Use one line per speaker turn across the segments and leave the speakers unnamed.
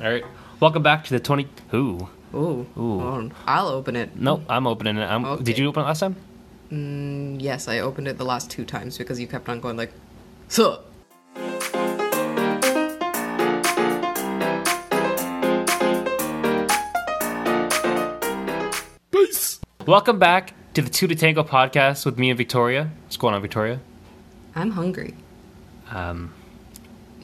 All right. Welcome back to the 20. Ooh.
Ooh.
Ooh.
Oh, I'll open it.
No, I'm opening it. I'm,
Okay.
Did you open it last time?
Mm, yes, I opened it the last two times because you kept on going like, so.
Peace. Welcome back to the Two to Tango podcast with me and Victoria. What's going on, Victoria?
I'm hungry.
Um,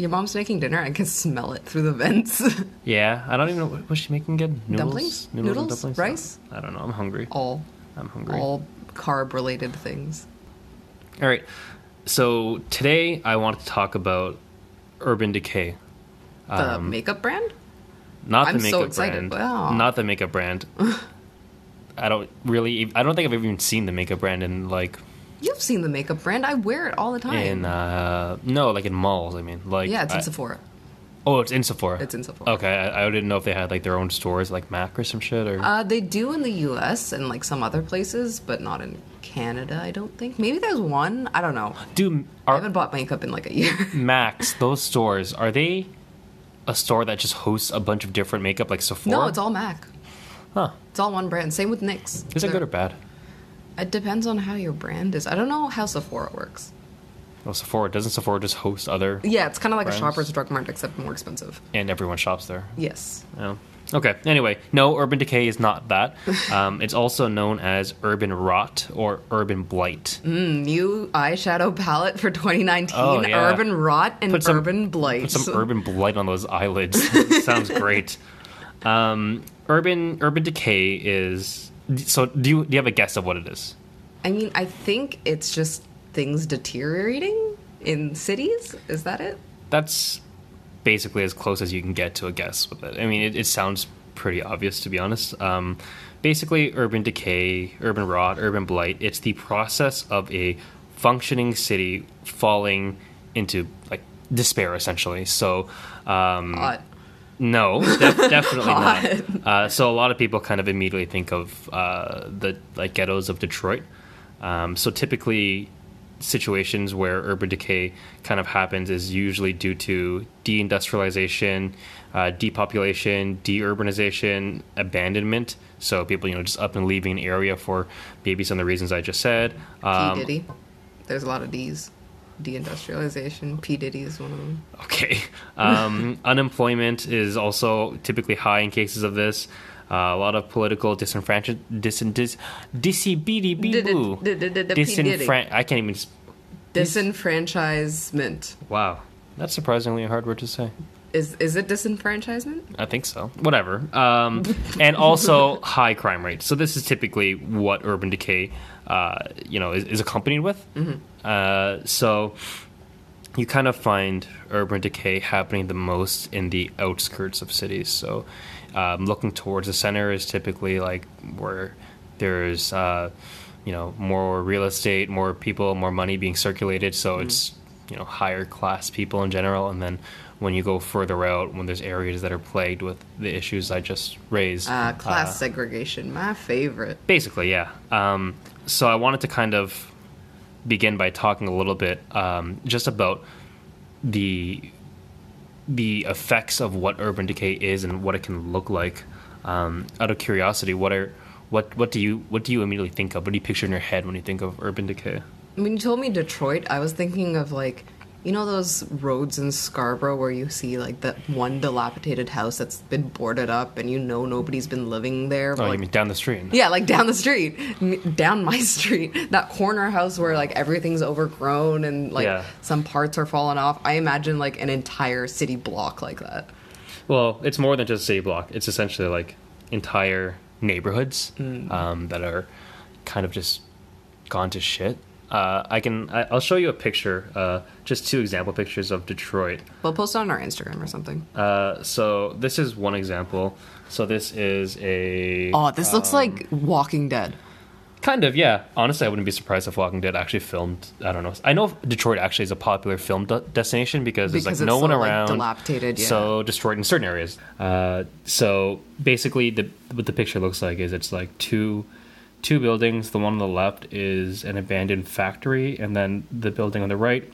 Your mom's making dinner. I can smell it through the vents.
yeah, I don't even know. What was she making again? Noodles?
Dumplings?
and
Noodles?
dumplings?
Rice?
I don't know. I'm hungry.
all,
I'm hungry.
all carb-related things.
All right. So today I want to talk about Urban Decay.
The
Um,
makeup brand?
Not
I'm
the
so
makeup
excited.
brand.
Wow.
Not the makeup brand. I don't really. I don't think I've even seen the makeup brand in like
You've seen the makeup brand. I wear it all the time.
in uh no like in malls. I mean like
yeah, it's in
I-
Sephora.
Oh, it's in Sephora.
It's in Sephora.
Okay, I, I didn't know if they had like their own stores like Mac or some shit or.
Uh, they do in the U.S. and like some other places, but not in Canada. I don't think. Maybe there's one. I don't know.
Do
I haven't bought makeup in like a year.
Macs those stores are they a store that just hosts a bunch of different makeup like Sephora?
no, it's all MAC.
Huh?
It's all one brand. Same with NYX.
Is it good or bad?
It depends on how your brand is. I don't know how Sephora works.
Well, Sephora doesn't Sephora just host other
Yeah, it's kind of like
Brands?
a Shoppers Drug Mart except more expensive.
and everyone shops there.
Yes.
Oh. Okay. Anyway, no, Urban Decay is not that. Um, it's also known as Urban Rot or Urban Blight.
Mm, new eyeshadow palette for 2019.
Oh, yeah.
Urban Rot and
Put some-
Urban Blight.
Put some Urban Blight on those eyelids. Sounds great. Um, Urban Urban Decay is. So, do you do you have a guess of what it is?
I mean, I think it's just things deteriorating in cities. Is that it?
That's basically as close as you can get to a guess with it. I mean, it, it sounds pretty obvious to be honest. Um, basically, urban decay, urban rot, urban blight. It's the process of a functioning city falling into like despair, essentially. So. Um. No, def- definitely not. Uh, so a lot of people kind of immediately think of uh, the like ghettos of Detroit. Um, so typically, situations where urban decay kind of happens is usually due to deindustrialization, uh, depopulation, deurbanization, abandonment. So people, you know, just up and leaving an area for maybe some of the reasons I just said.
P
Um,
Diddy. There's a lot of D's. Deindustrialization. P Diddy is one of them.
Okay. Um, unemployment is also typically high in cases of this. Uh, a lot of political disenfranchise, dis, dis, I can't even.
Disenfranchisement.
Wow, that's surprisingly a hard word to say.
Is is it disenfranchisement?
I think so. Whatever. Um, and also high crime rates. So this is typically what urban decay, uh, you know, is, is accompanied with. Uh, so you kind of find urban decay happening the most in the outskirts of cities. So um, looking towards the center is typically like where there's, uh, you know, more real estate, more people, more money being circulated. So it's you know higher class people in general, and then when you go further out, when there's areas that are plagued with the issues I just raised,
Uh, class segregation. My favorite.
Basically, yeah. Um, so I wanted to kind of begin by talking a little bit um, just about the the effects of what urban decay is and what it can look like. Um, out of curiosity, what are what what do you what do you immediately think of? What do you picture in your head when you think of urban decay?
When you told me Detroit, I was thinking of like, you know, those roads in Scarborough where you see like that one dilapidated house that's been boarded up and you know nobody's been living there.
Oh,
but,
you
like,
mean down the street?
yeah, like down the street, down my street, that corner house where like everything's overgrown and like
Yeah.
some parts are falling off. I imagine like an entire city block like that.
Well, it's more than just a city block. It's essentially like entire neighborhoods
Mm.
um, that are kind of just gone to shit. Uh, I can. I, I'll show you a picture. Uh, just two example pictures of Detroit.
We'll post it on our Instagram or something.
Uh, so this is one example. So this is a
Oh, this looks
um,
like Walking Dead.
kind of yeah. Honestly, I wouldn't be surprised if Walking Dead actually filmed. I don't know. I know Detroit actually is a popular film de- destination because,
Because
there's
it's
like no one
so, like,
around,
dilapidated, yeah.
So destroyed in certain areas. Uh, so basically, the what the picture looks like is it's like two two buildings. The one on the left is an abandoned factory, and then the building on the right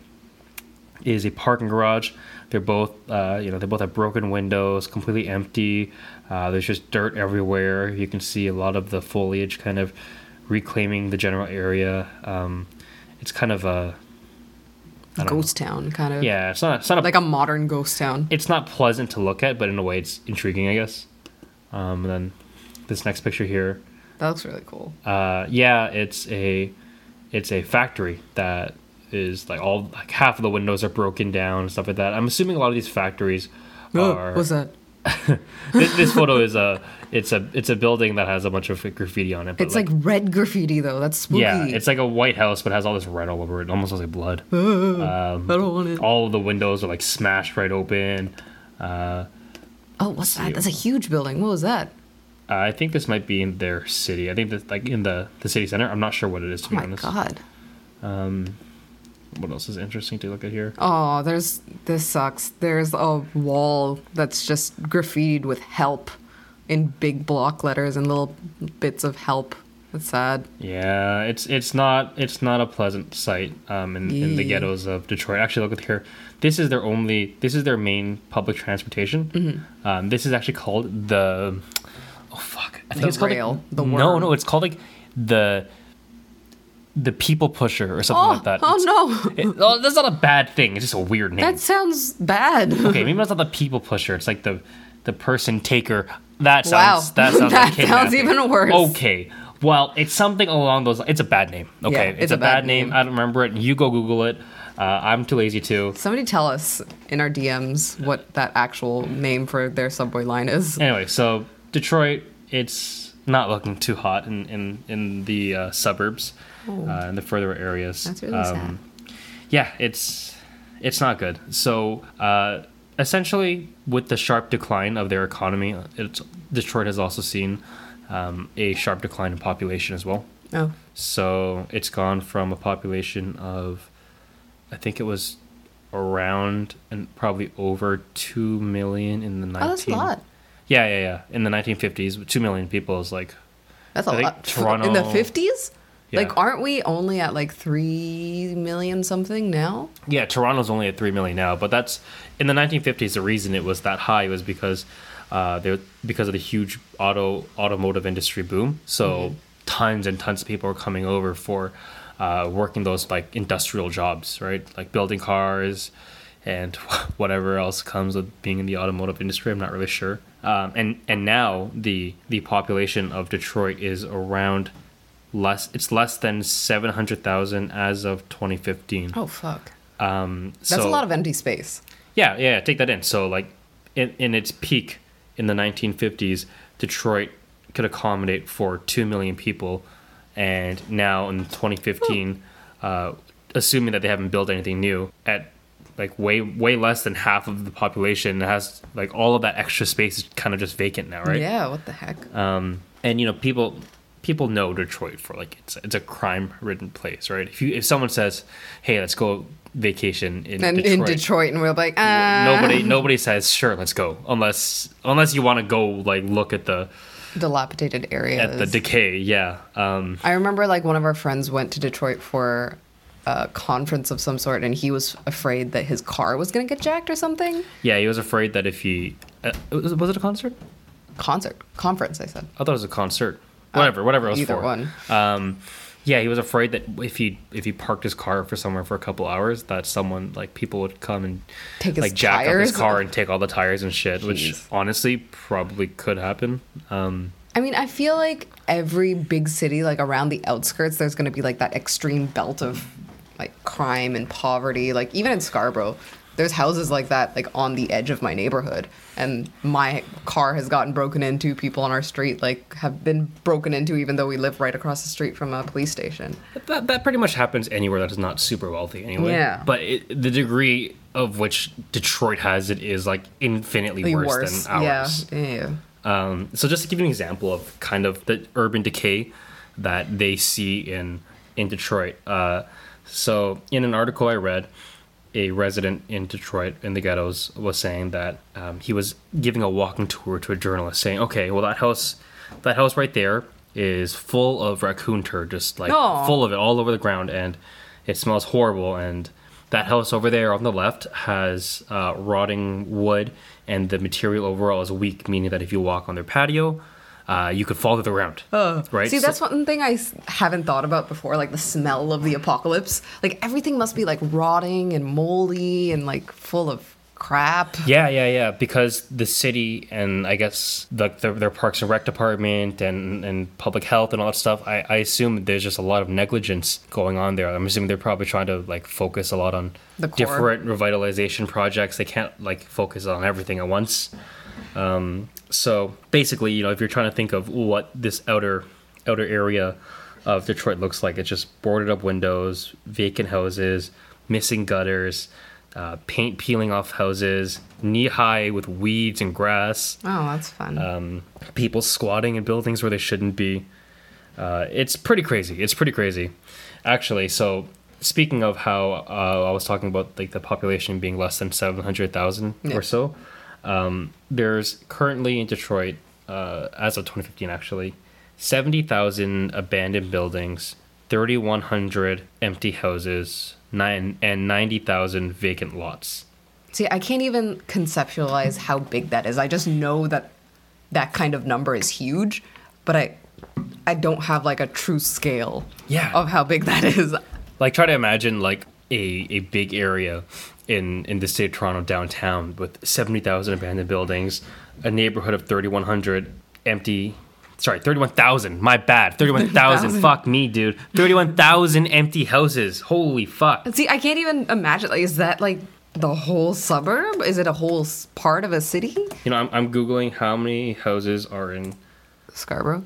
is a parking garage. They're both, uh, you know, they both have broken windows, completely empty. Uh, there's just dirt everywhere. You can see a lot of the foliage kind of reclaiming the general area. Um, it's kind of a
Ghost town, kind of.
yeah. It's not. It's not a
Like a modern ghost town.
it's not pleasant to look at, but in a way, it's intriguing, I guess. Um, and then this next picture here,
That looks really cool.
uh, yeah, it's a it's a factory that is like all like half of the windows are broken down and stuff like that. I'm assuming a lot of these factories are.
What's that?
this, this photo is a it's a it's a building that has a bunch of graffiti on it.
It's like, red graffiti though. That's spooky.
yeah, it's like a white house, but has all this red all over it. It almost looks like blood.
I don't want it.
All of the windows are like smashed right open. Uh,
Oh, what's that? That's a huge building. What was that?
Uh, I think this might be in their city. I think that like in the the city center. I'm not sure what it is to
Oh
be
my
honest.
god.
What else is interesting to look at here?
Oh, there's this sucks. There's a wall that's just graffitied with help in big block letters and little bits of help. That's sad.
Yeah, it's it's not it's not a pleasant sight um, in, in the ghettos of Detroit. Actually, look at here. This is their only. This is their main public transportation.
Mm-hmm.
Um, this is actually called the. I think
The
it's called
rail,
like,
the
no,
worm.
no. It's called like the. The people pusher or something
Oh,
like that.
oh
It's-
no.
it- oh, that's not a bad thing. It's just a weird name.
That sounds bad.
okay, maybe that's not the people pusher. It's like the the person taker. That
Wow.
sounds that sounds
That
like
sounds even worse.
Okay, well, it's something along those. It's a bad name. Okay,
it's a bad
name.
name.
I don't remember it. You go Google it. Uh, I'm too lazy to.
Somebody tell us in our DMs what that actual name for their subway line is.
Anyway, so Detroit, it's not looking too hot in in in the uh, suburbs, uh, in the further areas.
Oh. That's really sad.
Yeah, it's it's not good. So uh, essentially, with the sharp decline of their economy, it's, Detroit has also seen um, a sharp decline in population as well.
Oh,
So it's gone from a population of, I think it was around and probably over two million in the
oh,
nineteen.
that's a lot.
Yeah, yeah, yeah. In the 1950s, two million people is like
That's a lot.
Toronto-
in the fifties.
Yeah.
Like, aren't we only at like three million something now?
Yeah, Toronto's only at three million now, but that's in the 1950s. The reason it was that high was because uh, there because of the huge auto automotive industry boom. So tons and tons of people are coming over for uh, working those like industrial jobs, right? Like building cars and whatever else comes with being in the automotive industry. I'm not really sure. Um, and and now the the population of Detroit is around less. It's less than 700,000 as of 2015.
Oh fuck.
Um,
That's a lot of empty space.
yeah, yeah, yeah, take that in. So like in, in its peak in the 1950s, Detroit could accommodate for 2 million people and now in 2015 uh, assuming that they haven't built anything new at like way way less than half of the population has like all of that extra space is kind of just vacant now, right?
Yeah. What the heck?
um, and you know people people know Detroit for like it's it's a crime ridden place, right? If you if someone says, "Hey, let's go vacation in
and
Detroit,"
in Detroit, and we're like, ah.
nobody nobody says, "Sure, let's go," unless unless you want to go like look at the
dilapidated areas.
at the decay. Yeah, um,
I remember like one of our friends went to Detroit for a conference of some sort, and he was afraid that his car was gonna get jacked or something.
yeah. He was afraid that if he uh, was, was it a concert?
Concert, conference. I said.
I thought it was a concert. Whatever, whatever it was
either
for.
one.
Um, yeah, he was afraid that if he if he parked his car for somewhere for a couple hours, that someone like people would come and
Take
like jack up his car and take all the tires and shit, which honestly probably could happen. Um,
I mean, I feel like every big city, like around the outskirts, there's going to be like that extreme belt of like crime and poverty. Like even in Scarborough, there's houses like that, like on the edge of my neighborhood, and my car has gotten broken into. People on our street like have been broken into, even though we live right across the street from a police station.
that that pretty much happens anywhere that is not super wealthy anyway.
Yeah.
But it, the degree of which Detroit has it is like infinitely
The
worse, than ours.
yeah, yeah.
Um, so just to give you an example of kind of the urban decay that they see in in Detroit. Uh, so in an article I read, a resident in Detroit in the ghettos was saying that um, he was giving a walking tour to a journalist, saying, "Okay, well that house, that house right there is full of raccoon turd, just like
Aw.
full of it all over the ground, and it smells horrible, and that house over there on the left has uh, rotting wood, and the material overall is weak, meaning that if you walk on their patio, uh, you could fall to the ground. right?
See,
So-
that's one thing I haven't thought about before, like the smell of the apocalypse. Like everything must be like rotting and moldy and like full of crap.
Yeah, yeah, yeah. Because the city and I guess the, their, their Parks and Rec department and, and public health and all that stuff, I, I assume there's just a lot of negligence going on there. I'm assuming they're probably trying to like focus a lot on different revitalization projects. They can't like focus on everything at once. Um, so basically, you know, if you're trying to think of what this outer outer area of Detroit looks like, it's just boarded up windows, vacant houses, missing gutters, uh, paint peeling off houses, knee high with weeds and grass,
Oh, that's fun.
um, people squatting in buildings where they shouldn't be. Uh, it's pretty crazy. It's pretty crazy, actually. So speaking of how uh, I was talking about like the population being less than seven hundred thousand
Yeah.
or so, um, there's currently in Detroit, uh, as of 2015, actually, seventy thousand abandoned buildings, thirty one hundred empty houses, nine and ninety thousand vacant lots.
See, I can't even conceptualize how big that is. I just know that that kind of number is huge, but I I don't have like a true scale
Yeah.
of how big that is.
like try to imagine like a, a big area in in the state of Toronto downtown with 70,000 abandoned buildings, a neighborhood of 3100 empty sorry 31,000 my bad 31,000
31,000.
fuck me dude 31,000 empty houses holy fuck
See, I can't even imagine like is that like the whole suburb? Is it a whole part of a city?
you know I'm, I'm googling how many houses are in
Scarborough.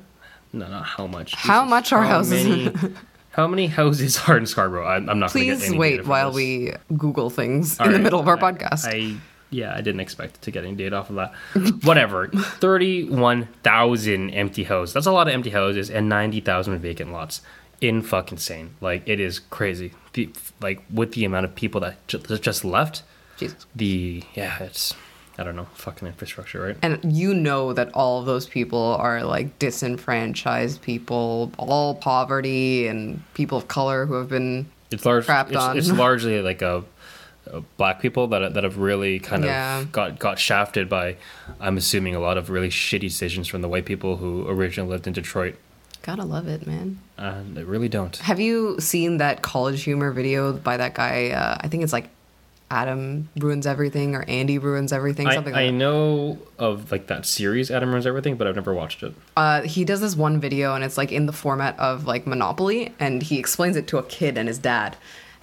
no not how much
How
Jesus.
much are
How
houses?
many, how many houses are in Scarborough I'm, I'm not gonna get
Please
any data
wait while
this.
we Google things
All
in the middle of our
I-
podcast.
I yeah, I didn't expect to get any data off of that. Whatever. Thirty-one thousand empty houses. That's a lot of empty houses and ninety thousand vacant lots. In fucking insane. Like it is crazy. The, like with the amount of people that just left.
Jesus.
The yeah, it's I don't know, fucking infrastructure, right?
And you know that all of those people are like disenfranchised people, all poverty and people of color who have been
It's large.
Crapped
It's,
on.
it's largely like a, a black people that that have really kind
Yeah.
of got got shafted by. I'm assuming a lot of really shitty decisions from the white people who originally lived in Detroit.
gotta love it, man.
And they really don't.
Have you seen that college humor video by that guy? Uh, I think it's like Adam ruins everything or Andy ruins everything,
I,
something
I
like that.
know of like that series Adam ruins everything, but I've never watched it.
Uh, he does this one video and it's like in the format of like Monopoly and he explains it to a kid and his dad.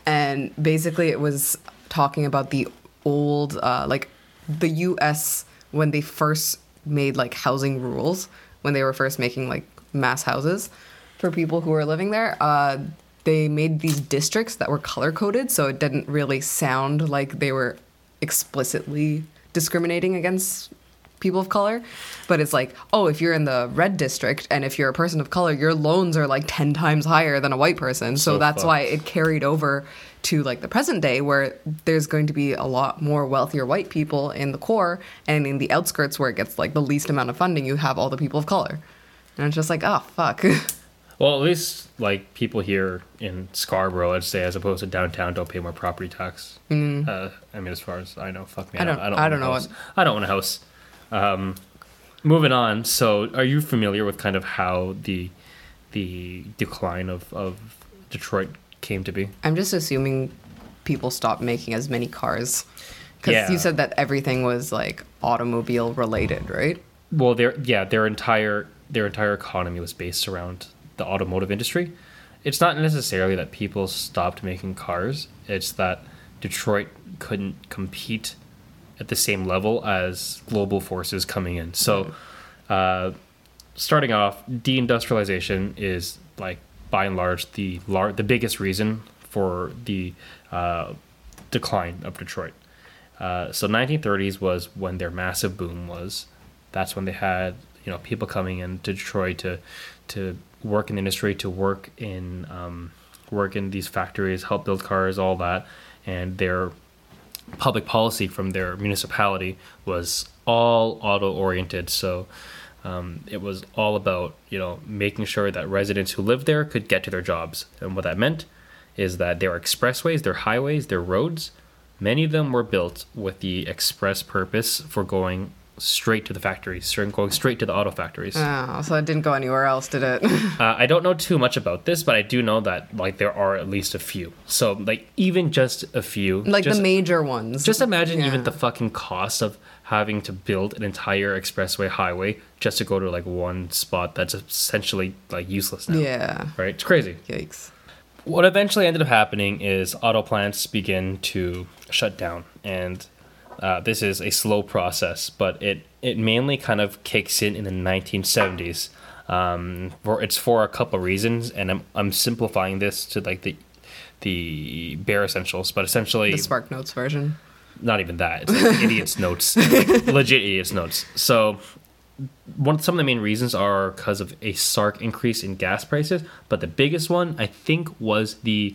And basically it was talking about the old, uh, like the US when they first made like housing rules, when they were first making like mass houses for people who were living there. Uh, they made these districts that were color coded so it didn't really sound like they were explicitly discriminating against people of color. But it's like oh if you're in the red district and if you're a person of color your loans are like 10 times higher than a white person. So,
So
that's why it carried over to like the present day where there's going to be a lot more wealthier white people in the core and in the outskirts where it gets like the least amount of funding you have all the people of color. And it's just like oh fuck
Well, at least like people here in Scarborough, I'd say, as opposed to downtown, don't pay more property tax. Uh, I mean, as far as I know, fuck me.
Mm. I don't- I don't
a
know
house.
what-
I don't own a house. Um, moving on. So, are you familiar with kind of how the the decline of, of Detroit came to be?
i'm just assuming people stopped making as many cars because
Yeah.
you said that everything was like automobile related right
Well, their yeah, their entire their entire economy was based around the automotive industry. It's not necessarily that people stopped making cars. It's that Detroit couldn't compete at the same level as global forces coming in. So, uh, starting off, deindustrialization is like by and large the lar- the biggest reason for the uh, decline of Detroit. Uh, so 1930s was when their massive boom was. That's when they had you know people coming into Detroit to to work in the industry, to work in um, work in these factories, help build cars, all that, and their public policy from their municipality was all auto oriented. So um, it was all about you know making sure that residents who lived there could get to their jobs, and what that meant is that there are expressways, their highways, their roads. Many of them were built with the express purpose for going straight to the factories, straight- going straight to the auto factories.
Oh, so it didn't go anywhere else, did it?
Uh, I don't know too much about this, but I do know that like there are at least a few. So like even just a few,
like
just,
the major ones.
just imagine even the fucking cost of having to build an entire expressway highway just to go to like one spot that's essentially like useless now.
Yeah.
Right? It's crazy.
Yikes.
What eventually ended up happening is auto plants begin to shut down, and uh, this is a slow process, but it it mainly kind of kicks in in the 1970s. Um, for it's for a couple of reasons, and I'm I'm simplifying this to like the the bare essentials, but essentially
The Spark Notes version.
not even that. It's like idiots notes, like legit idiots notes. So one some of the main reasons are because of a stark increase in gas prices, but the biggest one I think was the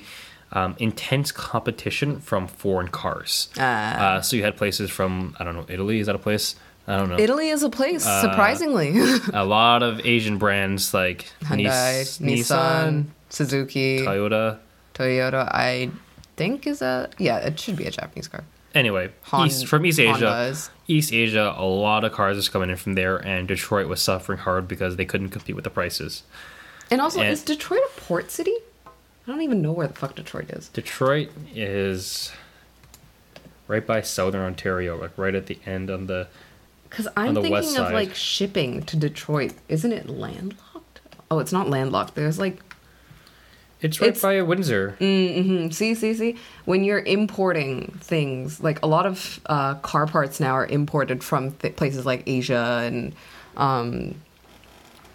um, intense competition from foreign cars.
Ah.
Uh, so you had places from I don't know Italy. Is that a place? I don't know.
Italy is a place,
Uh,
surprisingly.
a lot of Asian brands like
Hyundai,
Nis-
Nissan, Suzuki,
Toyota.
Toyota. I think is a yeah. It should be a Japanese car.
Anyway,
Hon-
East, from East Asia,
Hondas.
East Asia, a lot of cars is coming in from there, and Detroit was suffering hard because they couldn't compete with the prices.
And also,
And-
is Detroit a port city? I don't even know where the fuck Detroit is.
Detroit is right by Southern Ontario, like right at the end on the.
Because I'm
the
thinking of like shipping to Detroit. Isn't it landlocked? Oh, it's not landlocked. There's like
It's right
It's-
by Windsor.
Mm-hmm. see, see, see. When you're importing things, like a lot of uh, car parts now are imported from th- places like Asia and um,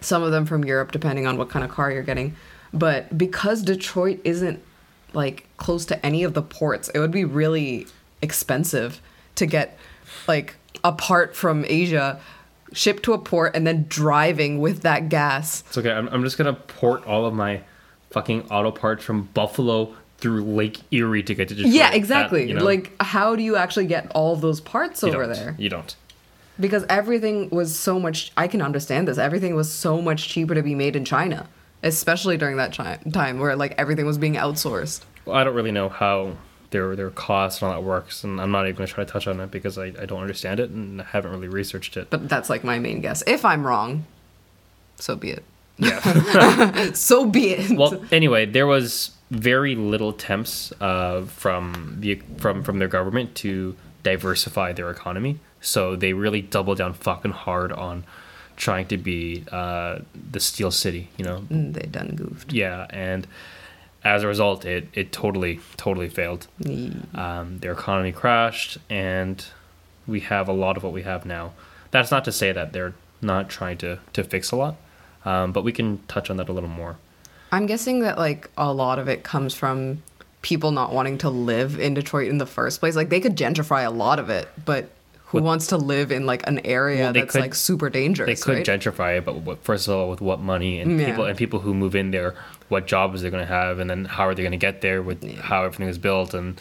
some of them from Europe, depending on what kind of car you're getting. But because Detroit isn't like close to any of the ports, it would be really expensive to get like apart from Asia shipped to a port and then driving with that gas.
It's okay. I'm, I'm just gonna port all of my fucking auto parts from Buffalo through Lake Erie to get to Detroit.
Yeah,
That,
exactly.
you know,
Like, how do you actually get all those parts over there?
You don't.
Because everything was so much. I can understand this. Everything was so much cheaper to be made in China, especially during that time where like everything was being outsourced.
Well, I don't really know how their their costs and all that works, and I'm not even gonna try to touch on it because I, I don't understand it and I haven't really researched it.
But that's like my main guess. If I'm wrong, so be it.
yeah.
So be it.
well, anyway, there was very little attempts uh, from the from from their government to diversify their economy. So they really doubled down fucking hard on trying to be uh, the steel city. You know,
Mm, they done goofed.
yeah, and as a result, it it totally totally failed. Um, their economy crashed, and we have a lot of what we have now. That's not to say that they're not trying to to fix a lot, um, but we can touch on that a little more.
I'm guessing that like a lot of it comes from people not wanting to live in Detroit in the first place. Like they could gentrify a lot of it, but who wants to live in like an area
Well,
that's
could-
like super dangerous.
they could
right?
gentrify it, but what, first of all, with what money and
Yeah.
people and people who move in there, what jobs they're going to have, and then how are they going to get there with
Yeah.
how everything is built and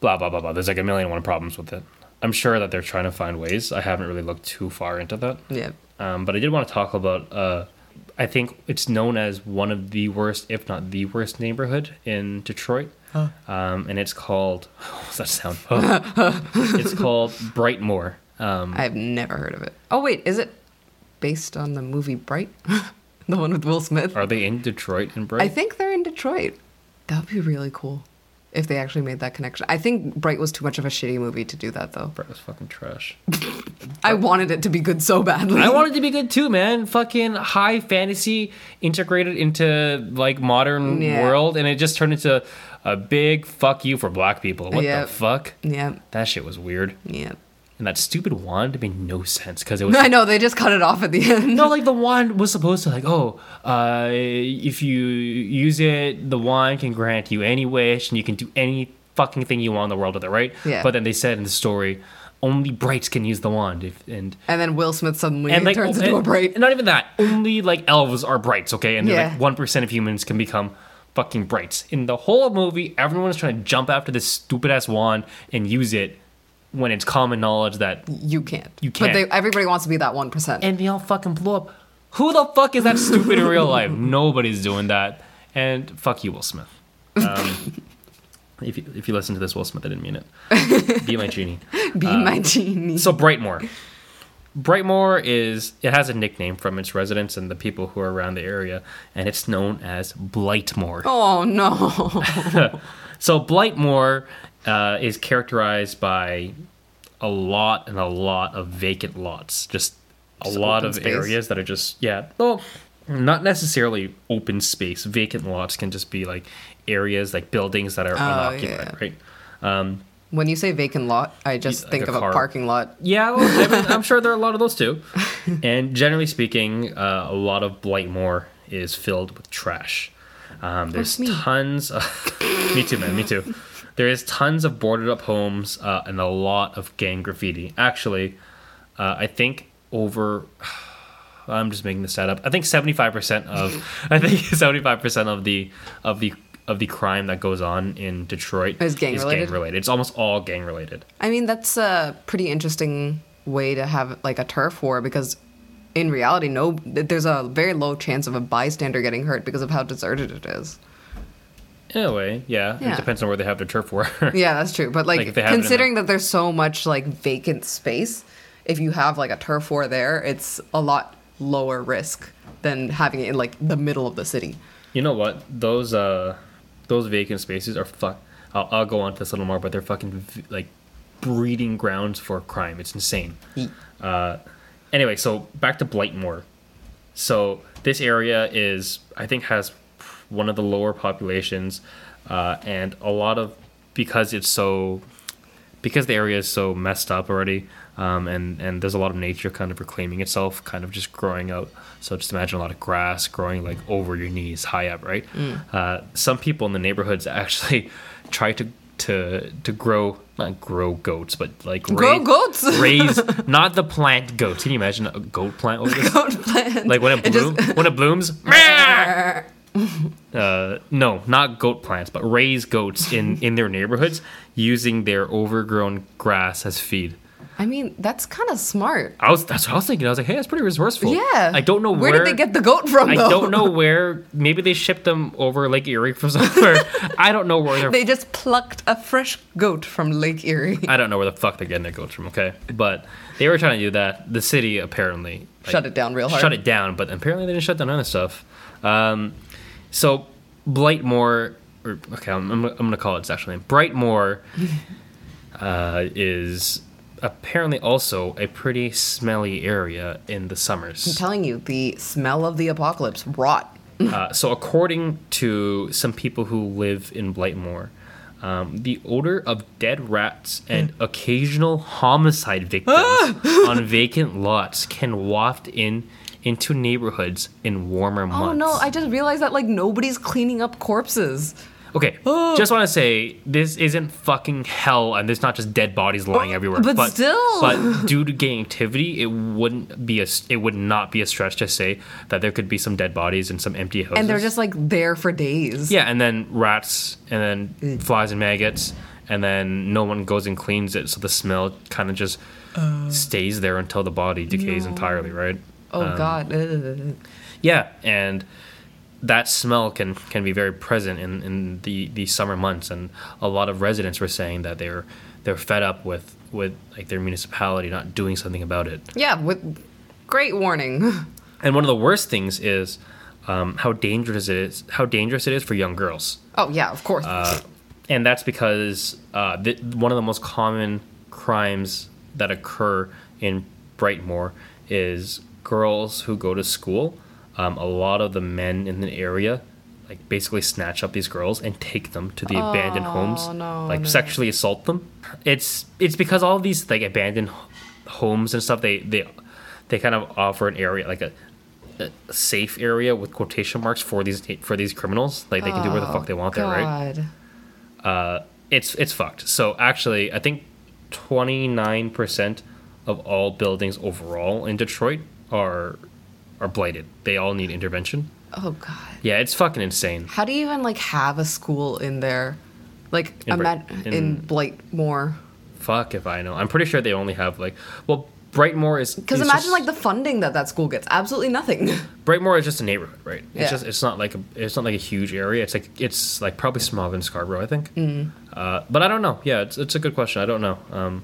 blah blah blah blah. There's like a million and one problems with it. I'm sure that they're trying to find ways. I haven't really looked too far into that,
yeah.
um, but I did want to talk about. Uh, I think it's known as one of the worst, if not the worst, neighborhood in Detroit. Um, and it's called. What's that sound? it's called Brightmoor. Um,
I've never heard of it. Oh wait, is it based on the movie Bright? the one with Will Smith?
are they in Detroit and Bright?
I think they're in Detroit. That would be really cool if they actually made that connection. I think Bright was too much of a shitty movie to do that though.
Bright was fucking trash.
I wanted it to be good so badly.
I wanted it to be good too, man. Fucking high fantasy integrated into like modern
Yeah.
world, and it just turned into a big fuck you for black people. What
Yep.
the fuck?
Yeah,
That shit was weird.
yeah.
And that stupid wand made no sense because it was
I know they just cut it off at the end.
no like the wand was supposed to like oh uh if you use it the wand can grant you any wish and you can do any fucking thing you want in the world with it right
Yeah.
but then they said in the story only brights can use the wand if and
And then Will Smith suddenly
and like
turns into a bright.
Not even that. Only like elves are brights, okay? And
Yeah.
like one percent of humans can become fucking brights. In the whole movie, everyone is trying to jump after this stupid ass wand and use it when it's common knowledge that
You can't.
You can't.
they, everybody wants to be that one percent.
and they all fucking blow up. Who the fuck is that stupid in real life? Nobody's doing that. And fuck you, Will Smith. Um, if you, if you listen to this, Will Smith, I didn't mean it. Be my genie.
Be my genie.
So Brightmoor. Brightmoor is it has a nickname from its residents and the people who are around the area, and it's known as Blightmoor.
oh no.
So Blightmoor uh, is characterized by a lot and a lot of vacant lots, just a
Just
lot of
space.
areas that are just yeah, well, not necessarily open space. Vacant lots can just be like areas like buildings that are unoccupied,
yeah.
right?
When you say vacant lot, I just
Like
think
a
of
car.
a parking lot.
Yeah, well, I'm sure there are a lot of those too. And generally speaking, uh, a lot of Blightmoor is filled with trash. Um, there's
me.
tons. Of, me too, man. Me too. There is tons of boarded up homes uh, and a lot of gang graffiti. Actually, uh, I think over. I'm just making this stat up. I think 75% of I think 75% of the of the of the crime that goes on in Detroit
Is gang related?
related. It's almost all gang related.
I mean, that's a pretty interesting way to have like a turf war because in reality, no, there's a very low chance of a bystander getting hurt because of how deserted it is.
In a way, yeah.
Yeah.
It depends on where they have their turf war.
Yeah, that's true. But like,
Like, if they have it in
considering that there's so much like vacant space, if you have like a turf war there, it's a lot lower risk than having it in like the middle of the city.
you know what? Those uh, those vacant spaces are fuck. I'll, I'll go on to this a little more, but they're fucking like breeding grounds for crime. It's insane. Uh, anyway, so back to Blightmoor. So this area is, I think, has one of the lower populations, uh, and a lot of because it's so because the area is so messed up already, um, and and there's a lot of nature kind of reclaiming itself, kind of just growing out. So just imagine a lot of grass growing like over your knees, high up, right? Uh, some people in the neighborhoods actually try to to to grow not grow goats, but like
Grow
raise-
goats?
raise not the plant goats. Can you imagine a goat plant over this?
Goat plant.
Like when it,
It
bloom,
just-
when it blooms. uh, no, not goat plants, but raise goats in in their neighborhoods using their overgrown grass as feed.
I mean, that's kind of smart.
I was that's what I was thinking. I was like, hey, that's pretty resourceful.
Yeah.
I don't know
where,
where,
did they get the goat from.
I
though?
don't know where. Maybe they shipped them over Lake Erie from somewhere. I don't know where they're.
They just plucked a fresh goat from Lake Erie.
I don't know where the fuck they're getting their goats from. Okay, but they were trying to do that. The city apparently like,
Shut it down real hard.
Shut it down, but apparently they didn't shut down other stuff. Um, so Blightmoor, or okay, I'm, I'm, I'm gonna call it its actual name. Brightmoor uh, is apparently also a pretty smelly area in the summers.
I'm telling you, the smell of the apocalypse, rot.
Uh, so according to some people who live in Blightmoor. Um, the odor of dead rats and occasional homicide victims on vacant lots can waft in into neighborhoods in warmer months.
Oh no, I just realized that like nobody's cleaning up corpses.
Okay, just want to say this isn't fucking hell, and there's not just dead bodies lying everywhere.
but still.
but due to gang activity, it wouldn't be a, it would not be a stretch to say that there could be some dead bodies and some empty houses.
And they're just like there for days.
yeah, and then rats, and then flies and maggots, and then no one goes and cleans it, so the smell kind of just stays there until the body decays entirely, right?
Oh
Um,
god. Ugh.
Yeah, and that smell can can be very present in, in the, the summer months, and a lot of residents were saying that they're they're fed up with with like their municipality not doing something about it.
Yeah, with great warning.
And one of the worst things is um, how dangerous it is how dangerous it is for young girls,
Oh yeah, of course.
and that's because uh, the, one of the most common crimes that occur in Brightmoor is girls who go to school. Um, a lot of the men in the area like basically snatch up these girls and take them to the abandoned homes,
no,
like
no.
sexually assault them. It's it's because all these like abandoned homes and stuff they they they kind of offer an area like a, a safe area with quotation marks for these for these criminals. Like they can do where the fuck they want there, right?
God.
it's it's fucked. So actually, I think twenty nine percent of all buildings overall in Detroit are are blighted. They all need intervention.
Oh god.
Yeah, it's fucking insane.
How do you even like have a school in there? Like
In
ima- in,
in-
Blightmoor.
Fuck if I know. I'm pretty sure they only have like well Brightmoor is
Because imagine
just-
like the funding that that school gets. Absolutely nothing.
Brightmoor is just a neighborhood, right? It's
Yeah.
just it's not like a it's not like a huge area. It's like it's like probably smaller than Scarborough, I think. Mm. Uh, but I don't know. Yeah, it's it's a good question. I don't know. Um,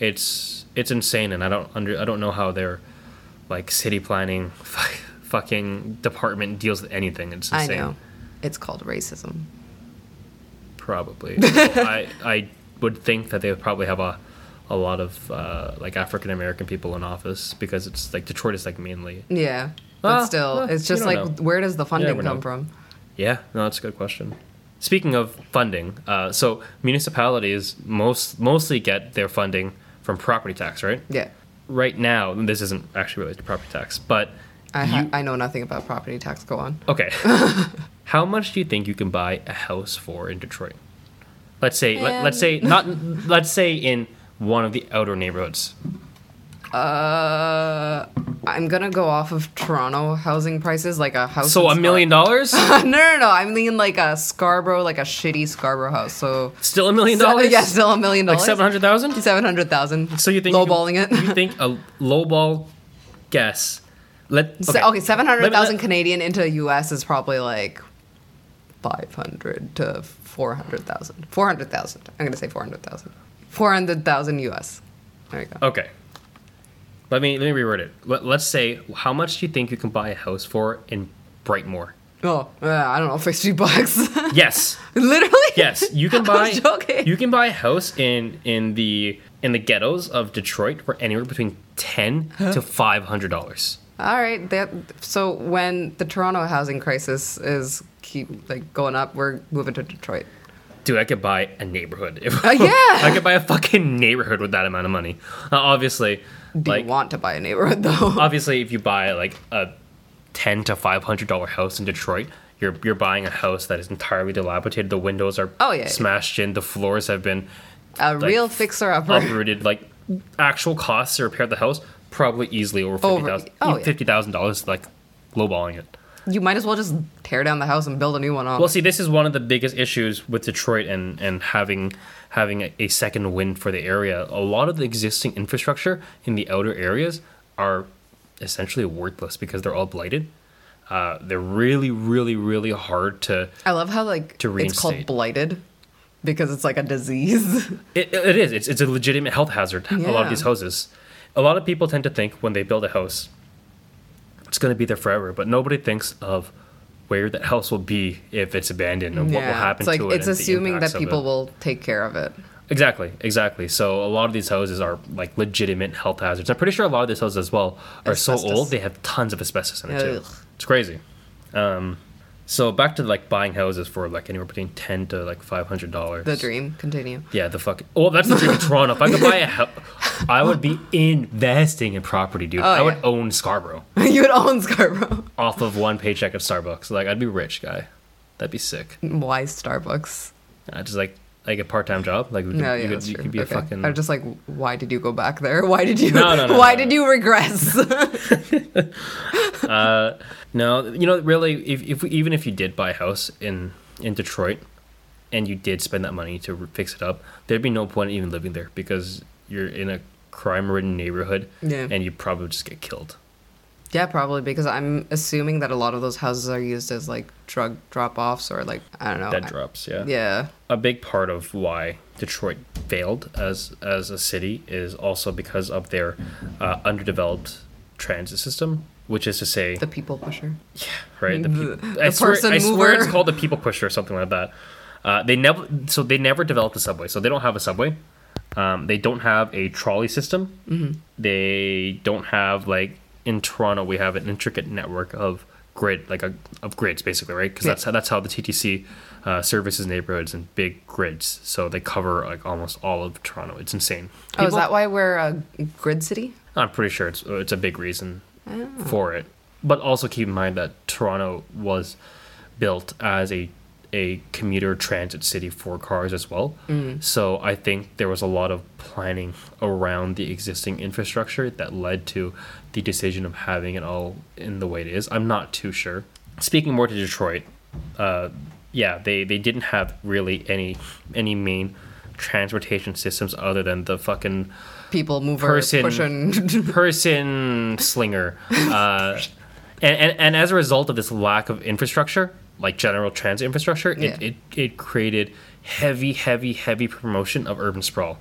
it's it's insane, and I don't under I don't know how their like city planning fucking department deals with anything. It's insane.
I know. It's called racism.
Probably. I I would think that they would probably have a a lot of uh, like African American people in office because it's like Detroit is like mainly
Yeah. But
Ah,
still,
well,
it's just like,
know.
where does the funding come
know.
from?
Yeah, no, that's a good question. Speaking of funding, uh, so municipalities most mostly get their funding from property tax, right?
Yeah.
Right now, and this isn't actually related to property tax, but
I, ha-
You-
I know nothing about property tax. Go on.
okay, how much do you think you can buy a house for in Detroit? Let's say, let, let's um. say not, let's say in one of the outer neighborhoods.
Uh, I'm gonna go off of Toronto housing prices, like a house.
So a million dollars,
no, no, no. I mean like a Scarborough, like a shitty Scarborough house. So
still a million dollars?
yeah, still a million
like
dollars.
seven hundred thousand.
Seven hundred thousand.
So you think
lowballing it?
You think a lowball guess? Let
So- okay, seven hundred
Let
Canadian into US is probably like five hundred to four hundred thousand. Four hundred thousand. I'm gonna say four hundred thousand. Four hundred thousand US. There you go.
Okay. Let me let me reword it. Let, let's say how much do you think you can buy a house for in Brightmoor?
Oh, uh, I don't know, fifty bucks.
Yes.
Literally.
Yes, you can buy you can buy a house in in the in the ghettos of Detroit for anywhere between 10 to 500 dollars.
All right. That so when the Toronto housing crisis is keep like going up, we're moving to Detroit.
Dude, I could buy a neighborhood. If,
Uh, yeah.
I could buy a fucking neighborhood with that amount of money. Uh, obviously,
Do
like
you want to buy a neighborhood though?
obviously if you buy like a 10 to 500 dollar house in Detroit, you're you're buying a house that is entirely dilapidated. The windows are
Oh, yeah.
smashed in, the floors have been
a
like,
real fixer upper.
uprooted. Like actual costs to repair the house probably easily over fifty
oh, yeah.
Fifty thousand dollars, like lowballing it.
You might as well just tear down the house and build a new one on.
Well, see, this is one of the biggest issues with Detroit and and having having a, a second wind for the area. A lot of the existing infrastructure in the outer areas are essentially worthless because they're all blighted. Uh, they're really, really, really hard to.
I love how like
To
it's called blighted because it's like a disease.
It, it is. It's, it's a legitimate health hazard. A lot of these houses. A lot of people tend to think when they build a house, it's going to be there forever, but nobody thinks of where that house will be if it's abandoned and what will happen
it's like
to it.
it's assuming that people will take care of it.
Exactly, exactly. So a lot of these houses are like legitimate health hazards. I'm pretty sure a lot of these houses as well are so old they have tons of asbestos in it too.
Ugh.
It's crazy. Um, so back to like buying houses for like anywhere between ten to like five hundred dollars.
The dream. Continue.
Yeah, the fuck. Oh, that's the dream of Toronto. If I could buy a house, I would be investing in property, dude.
Oh,
I would
yeah.
own Scarborough
you would own Scarborough.
off of one paycheck at Starbucks. Like I'd be rich, guy. That'd be sick.
Why Starbucks?
I just like like a part time job. Like
No,
you,
yeah,
could, you could be
okay.
a fucking.
I'm just like, why did you go back there? Why did you?
No, no, no,
why did you regress?
Uh, no, you know, really, if, if we, even if you did buy a house in in Detroit, and you did spend that money to fix it up, there'd be no point in even living there because you're in a crime-ridden neighborhood,
Yeah.
and you'd probably just get killed.
yeah, probably because I'm assuming that a lot of those houses are used as like drug drop-offs or like I don't know.
Dead drops, yeah.
Yeah.
A big part of why Detroit failed as as a city is also because of their uh, underdeveloped transit system, which is to say,
The people pusher.
Yeah, right? The,
The-
peop- I
the
swear, I swear it's called the people pusher or something like that. Uh, they never, so they never developed a subway. So they don't have a subway. Um, they don't have a trolley system.
Mm-hmm.
They don't have like in Toronto we have an intricate network of grid, like a of grids basically, right? Because
Yeah.
that's how that's how the TTC uh, services neighborhoods and big grids. So they cover like almost all of Toronto. It's insane.
oh, is that why we're a grid city?
I'm pretty sure it's it's a big reason
Oh.
for it. But also keep in mind that Toronto was built as a a commuter transit city for cars as well.
Mm.
So I think there was a lot of planning around the existing infrastructure that led to the decision of having it all in the way it is. I'm not too sure. Speaking more to Detroit, uh, yeah, they, they didn't have really any any main transportation systems other than the fucking
People mover
person
pushing.
person slinger uh, and, and and as a result of this lack of infrastructure like general transit infrastructure
Yeah.
it, it it created heavy heavy heavy promotion of urban sprawl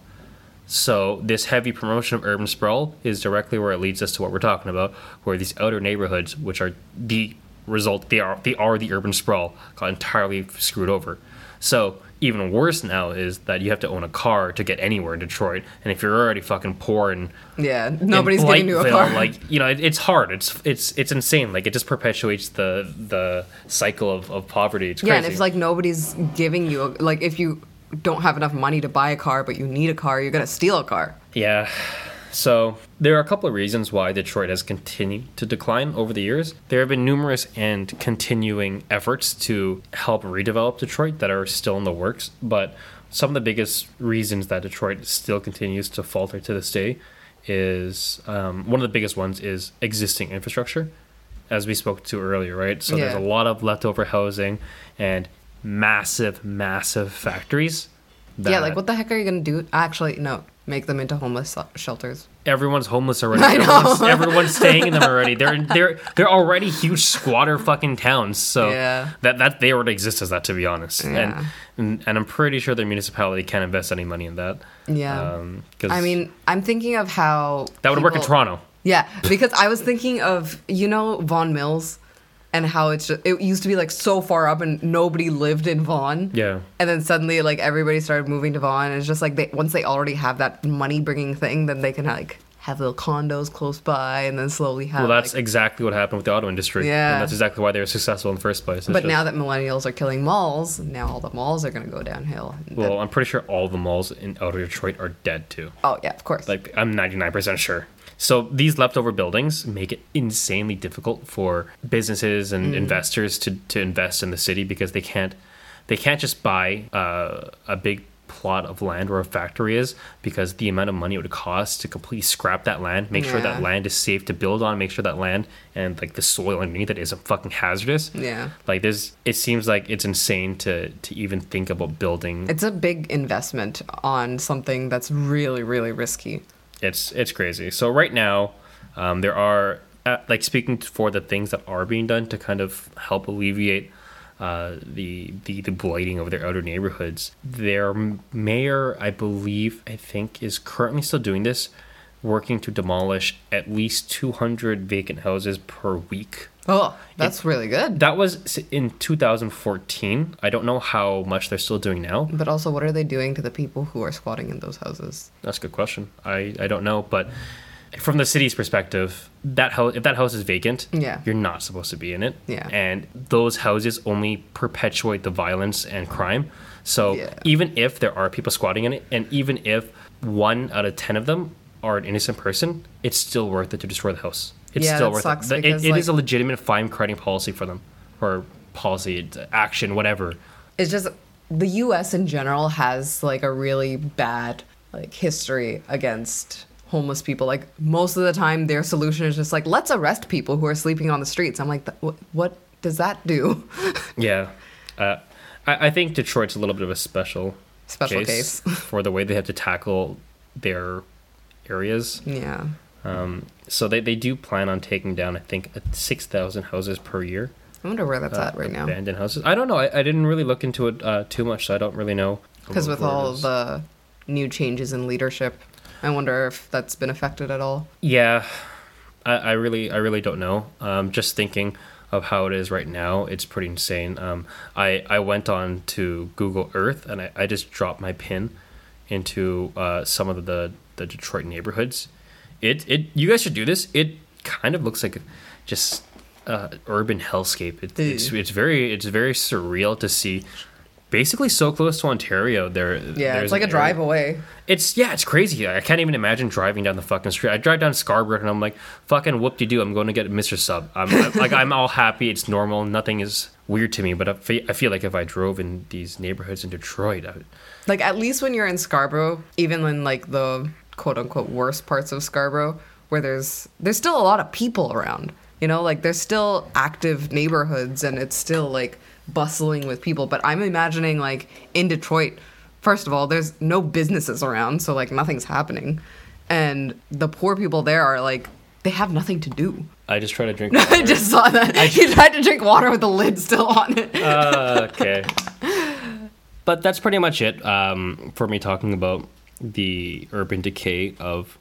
so this heavy promotion of urban sprawl is directly where it leads us to what we're talking about where these outer neighborhoods which are the result they are they are the urban sprawl got entirely screwed over so even worse now is that you have to own a car to get anywhere in Detroit, and if you're already fucking poor and
yeah,
in
nobody's getting you a car.
Like you know, it, it's hard. It's it's it's insane. Like it just perpetuates the the cycle of, of poverty. It's crazy.
yeah, and if like nobody's giving you a, like if you don't have enough money to buy a car but you need a car, you're gonna steal a car.
yeah. So there are a couple of reasons why Detroit has continued to decline over the years. There have been numerous and continuing efforts to help redevelop Detroit that are still in the works, but some of the biggest reasons that Detroit still continues to falter to this day is um, one of the biggest ones is existing infrastructure, as we spoke to earlier, right? So there's a lot of leftover housing and massive, massive factories.
yeah, like what the heck are you gonna do? Actually, no, make them into homeless shelters.
everyone's homeless already.
I know.
Everyone's, everyone's staying in them already. They're they're they're already huge squatter fucking towns. So
Yeah.
that that they already exist as that to be honest.
Yeah.
And, and and I'm pretty sure their municipality can't invest any money in that.
Yeah.
Um 'cause
I mean, I'm thinking of how
that would work in Toronto.
Yeah, because I was thinking of you know Vaughan Mills, and how it's just, it used to be like so far up and nobody lived in Vaughan.
Yeah.
And then suddenly like everybody started moving to Vaughan. And it's just like they once they already have that money bringing thing, then they can like have little condos close by, and then slowly have.
Well, that's
like-
exactly what happened with the auto industry.
Yeah.
And that's exactly why they were successful in the first place. It's
but
just-
now that millennials are killing malls, now all the malls are gonna go downhill.
well, I'm pretty sure all the malls in outer Detroit are dead too.
oh yeah, of course.
Like I'm 99% sure. So these leftover buildings make it insanely difficult for businesses and investors to, to invest in the city because they can't they can't just buy uh, a big plot of land where a factory is because the amount of money it would cost to completely scrap that land, make sure that land is safe to build on, make sure that land and like the soil underneath it isn't fucking hazardous.
yeah.
Like there's it seems like it's insane to to even think about building
It's a big investment on something that's really, really risky.
It's it's crazy. So right now, um, there are uh, like speaking for the things that are being done to kind of help alleviate uh, the the the blighting of their outer neighborhoods. Their mayor, I believe, I think, is currently still doing this, working to demolish at least two hundred vacant houses per week.
Oh, that's really good.
That was in 2014. I don't know how much they're still doing now.
But also, what are they doing to the people who are squatting in those houses?
That's a good question. I, I don't know, but from the city's perspective, that house if that house is vacant,
Yeah.
you're not supposed to be in it.
Yeah.
And those houses only perpetuate the violence and crime. So
Yeah.
even if there are people squatting in it, and even if one out of ten of them are an innocent person, it's still worth it to destroy the house. It's
Yeah,
still worth
sucks
it. It- it is
like-
a legitimate fine creating policy for them, or policy action, whatever.
It's just the U.S. in general has like a really bad like history against homeless people. Like most of the time, their solution is just like let's arrest people who are sleeping on the streets. I'm like, what, what does that do?
Yeah, uh, I, I think Detroit's a little bit of a special
Special case.
for the way they have to tackle their areas.
yeah.
Um, so they, they do plan on taking down, I think, six thousand houses per year.
I wonder where that's
uh,
at right now.
Abandoned houses. I don't know. I, I didn't really look into it uh, too much, so I don't really know.
Because with all the new changes in leadership, I wonder if that's been affected at all.
Yeah, I, I really, I really don't know. Um, just thinking of how it is right now, it's pretty insane. Um, I, I went on to Google Earth and I, I just dropped my pin into uh, some of the, the Detroit neighborhoods. It, it, you guys should do this. It kind of looks like just uh, urban hellscape. It, it's, it's very, it's very surreal to see. Basically, so close to Ontario. There,
Yeah,
there's
it's like a drive
area-
away.
it's yeah, it's crazy. I can't even imagine driving down the fucking street. I drive down Scarborough and I'm like, fucking whoop de doo. I'm going to get Mr. Sub. I'm I'm- like, I'm all happy. It's normal. Nothing is weird to me. But I fe- I feel like if I drove in these neighborhoods in Detroit, I would,
Like at least when you're in Scarborough, even in like the quote unquote worst parts of Scarborough, where there's there's still a lot of people around. You know, like there's still active neighborhoods and it's still like bustling with people. But I'm imagining like in Detroit, first of all, there's no businesses around, so like nothing's happening. And the poor people there are like they have nothing to do.
I just try to drink.
I just saw that. he tried to drink water with the lid still on it.
Uh, okay. But that's pretty much it um, for me talking about the urban decay of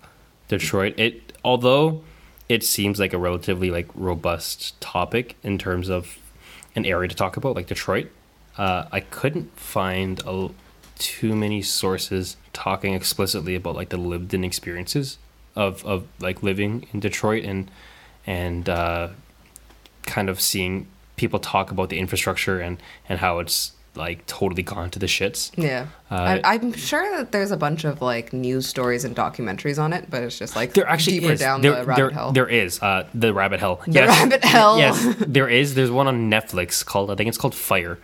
Detroit. It although it seems like a relatively like robust topic in terms of an area to talk about, like Detroit. Uh, I couldn't find a, too many sources talking explicitly about like the lived-in experiences of of like living in Detroit and and uh, kind of seeing people talk about the infrastructure and and how it's like totally gone to the shits.
Yeah,
Uh,
I, I'm sure that there's a bunch of like news stories and documentaries on it, but it's just like
There actually
deeper
is.
down
there,
the rabbit
there,
hole.
there is uh, the rabbit hole.
The rabbit hole.
Yes, there is. There's one on Netflix called I think it's called Fire,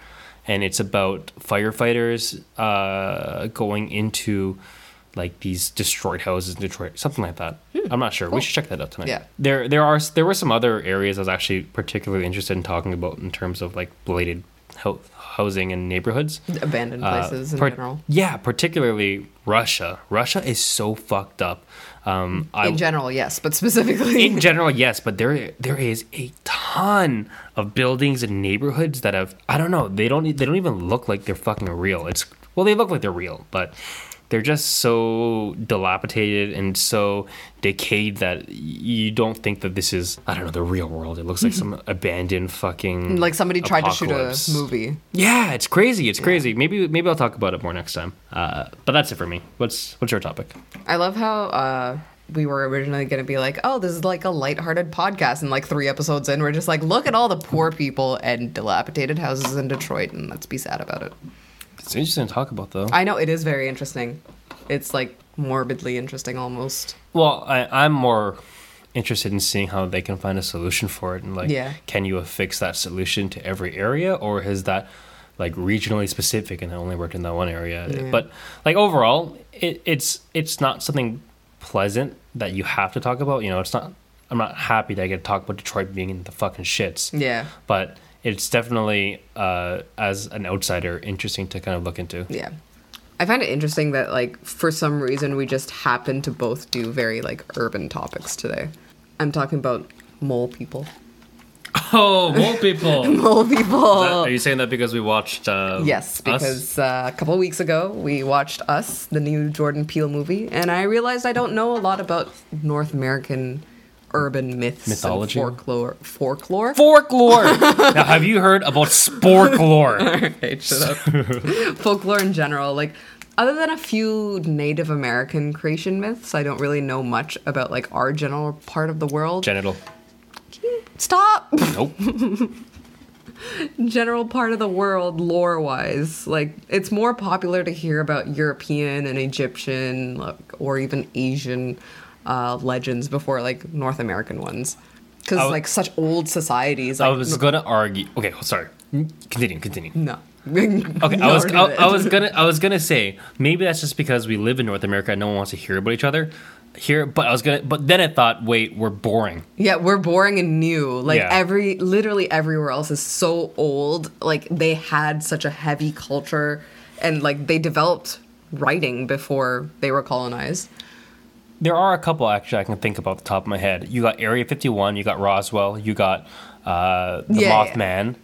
and it's about firefighters uh, going into like these destroyed houses in Detroit, something like that. I'm not sure. We should check that out tonight.
Hmm. Yeah.
There, there are there were some other areas I was actually particularly interested in talking about in terms of like blighted hou- housing and neighborhoods.
abandoned
Uh,
places in
par-
general.
Yeah, particularly Russia. Russia is so fucked up. Um, I,
in general, yes, but specifically,
in general, yes, but there there is a ton of buildings and neighborhoods that have I don't know they don't they don't even look like they're fucking real. It's well they look like they're real, but they're just so dilapidated and so decayed that you don't think that this is I don't know the real world. It looks like some abandoned fucking
like somebody tried to shoot a movie.
Yeah, it's crazy. It's crazy. Maybe maybe I'll talk about it more next time. Uh, but that's it for me. What's what's your topic?
I love how uh, we were originally going to be like, oh, this is like a lighthearted podcast, and like three episodes in, we're just like, look at all the poor people and dilapidated houses in Detroit, and let's be sad about it.
It's interesting to talk about though.
I know it is very interesting. It's like morbidly interesting almost.
Well, I, I'm more interested in seeing how they can find a solution for it, and like,
Yeah.
can you affix that solution to every area, or is that like regionally specific and it only worked in that one area?
Yeah.
But like overall, it, it's it's not something pleasant that you have to talk about. You know, it's not. I'm not happy that I get to talk about Detroit being in the fucking shits.
Yeah.
But it's definitely, uh, as an outsider, interesting to kind of look into.
Yeah. I find it interesting that like for some reason we just happen to both do very like urban topics today. I'm talking about mole people.
Oh, more people.
Mole people.
Are you saying that because we watched? Uh,
Yes,
Us?
because uh, a couple of weeks ago we watched Us, the new Jordan Peele movie, and I realized I don't know a lot about North American urban myths,
Mythology?
folklore. Folklore.
folklore. now, have you heard about sporklore?
okay, shut up. folklore in general, like other than a few Native American creation myths, I don't really know much about like our general part of the world.
Genital.
Stop.
Nope.
general part of the world lore wise like it's more popular to hear about european and egyptian like, or even asian uh, legends before like north american ones because
w-
like such old societies
I was gonna argue. Okay, sorry. Continue. Continue.
no
Okay, I was I, I was gonna I was gonna say maybe that's just because we live in North America and no one wants to hear about each other here. But I was gonna. But then I thought, wait, we're boring.
yeah we're boring and new like
Yeah.
every literally everywhere else is so old like they had such a heavy culture and like they developed writing before they were colonized
There are a couple actually I can think about the top of my head. You got Area 51. You got Roswell. You got uh, the
Yeah, yeah.
Mothman.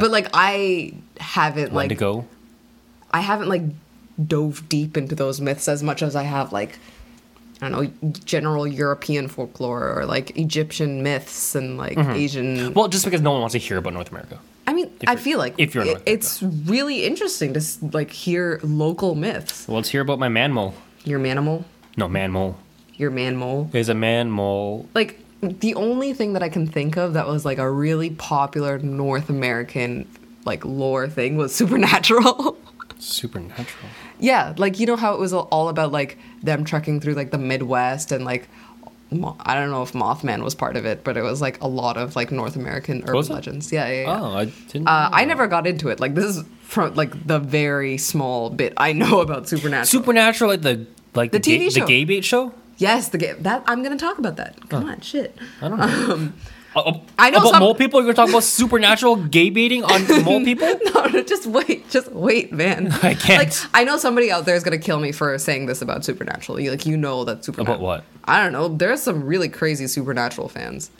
but like i haven't like
Wendigo.
I haven't like dove deep into those myths as much as I have like I don't know general European folklore or like Egyptian myths and like Asian.
Well, just because no one wants to hear about North America.
I mean,
if
I feel like
if you're
it-
North America.
it's really interesting to like hear local myths.
Well, let's hear about my man mole.
Your manimal,
No, man mole.
your man mole.
There's a man mole.
Like the only thing that I can think of that was like a really popular North American like lore thing was Supernatural.
Supernatural.
Yeah, like you know how it was all about like them trekking through like the Midwest and like I don't know if Mothman was part of it, but it was like a lot of like North American urban legends. Yeah, yeah. yeah.
Oh, I didn't.
Uh, I never got into it. Like this is from like the very small bit I know about Supernatural.
Supernatural, like the like
The
the, gay,
TV show.
the gay bait show.
yes, the gay. that I'm gonna talk about that. Come on, shit.
I don't know. Uh,
I know
about
some-
mole people. You're talking about supernatural gay baiting on mole people.
no, no, just wait, just wait, man.
I can't.
Like, I know somebody out there is gonna kill me for saying this about Supernatural. You, like, you know that Supernatural.
About what?
I don't know. There's some really crazy Supernatural fans.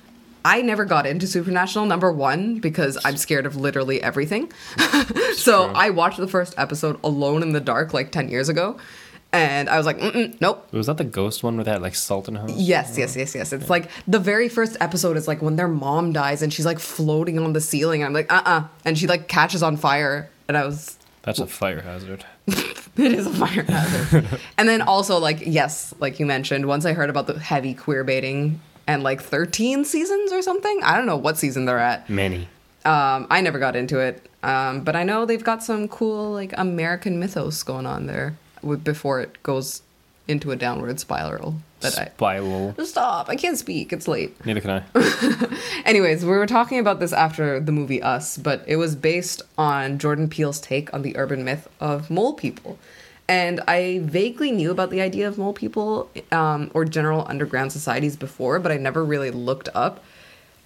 I never got into Supernatural, number one, because I'm scared of literally everything. so
true.
I watched the first episode alone in the dark like 10 years ago. And I was like, Mm-mm, nope.
Was that the ghost one with that like salt in her?
Yes, yes, yes, yes. It's like the very first episode is like when their mom dies and she's like floating on the ceiling. And I'm like, uh uh And she like catches on fire. And I was,
That's a fire hazard.
it is a fire hazard. and then also, like, yes, like you mentioned, once I heard about the heavy queer baiting and like 13 seasons or something, I don't know what season they're at.
Many.
Um, I never got into it. Um, but I know they've got some cool, like, American mythos going on there before it goes into a downward spiral. That I.
Spiral.
Stop! I can't speak. It's late.
Neither can I.
Anyways, we were talking about this after the movie Us, but it was based on Jordan Peele's take on the urban myth of mole people. And I vaguely knew about the idea of mole people um, or general underground societies before, but I never really looked up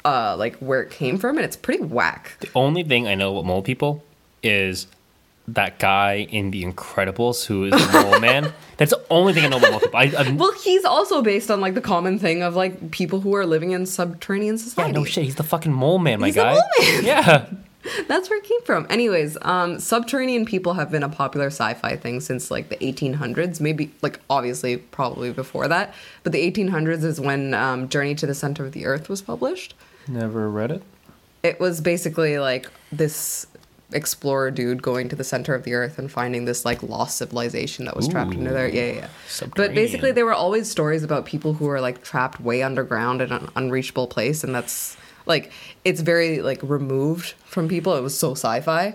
uh, like where it came from, and it's pretty whack.
The only thing I know about mole people is that guy in The Incredibles who is the mole man. That's the only thing I know about mole people. I,
Well, he's also based on like the common thing of like people who are living in subterranean society.
yeah, no shit. He's the fucking mole man, my
He's the
guy.
mole man.
Yeah.
That's where it came from. Anyways, um, subterranean people have been a popular sci-fi thing since like the 1800s. Maybe like obviously probably before that, but the 1800s is when um, Journey to the Center of the Earth was published.
Never read it.
It was basically like this explorer dude going to the center of the earth and finding this like lost civilization that was trapped under there. Yeah, yeah, yeah. But basically, there were always stories about people who are like trapped way underground in an unreachable place, and that's like it's very like removed from people. It was so sci-fi,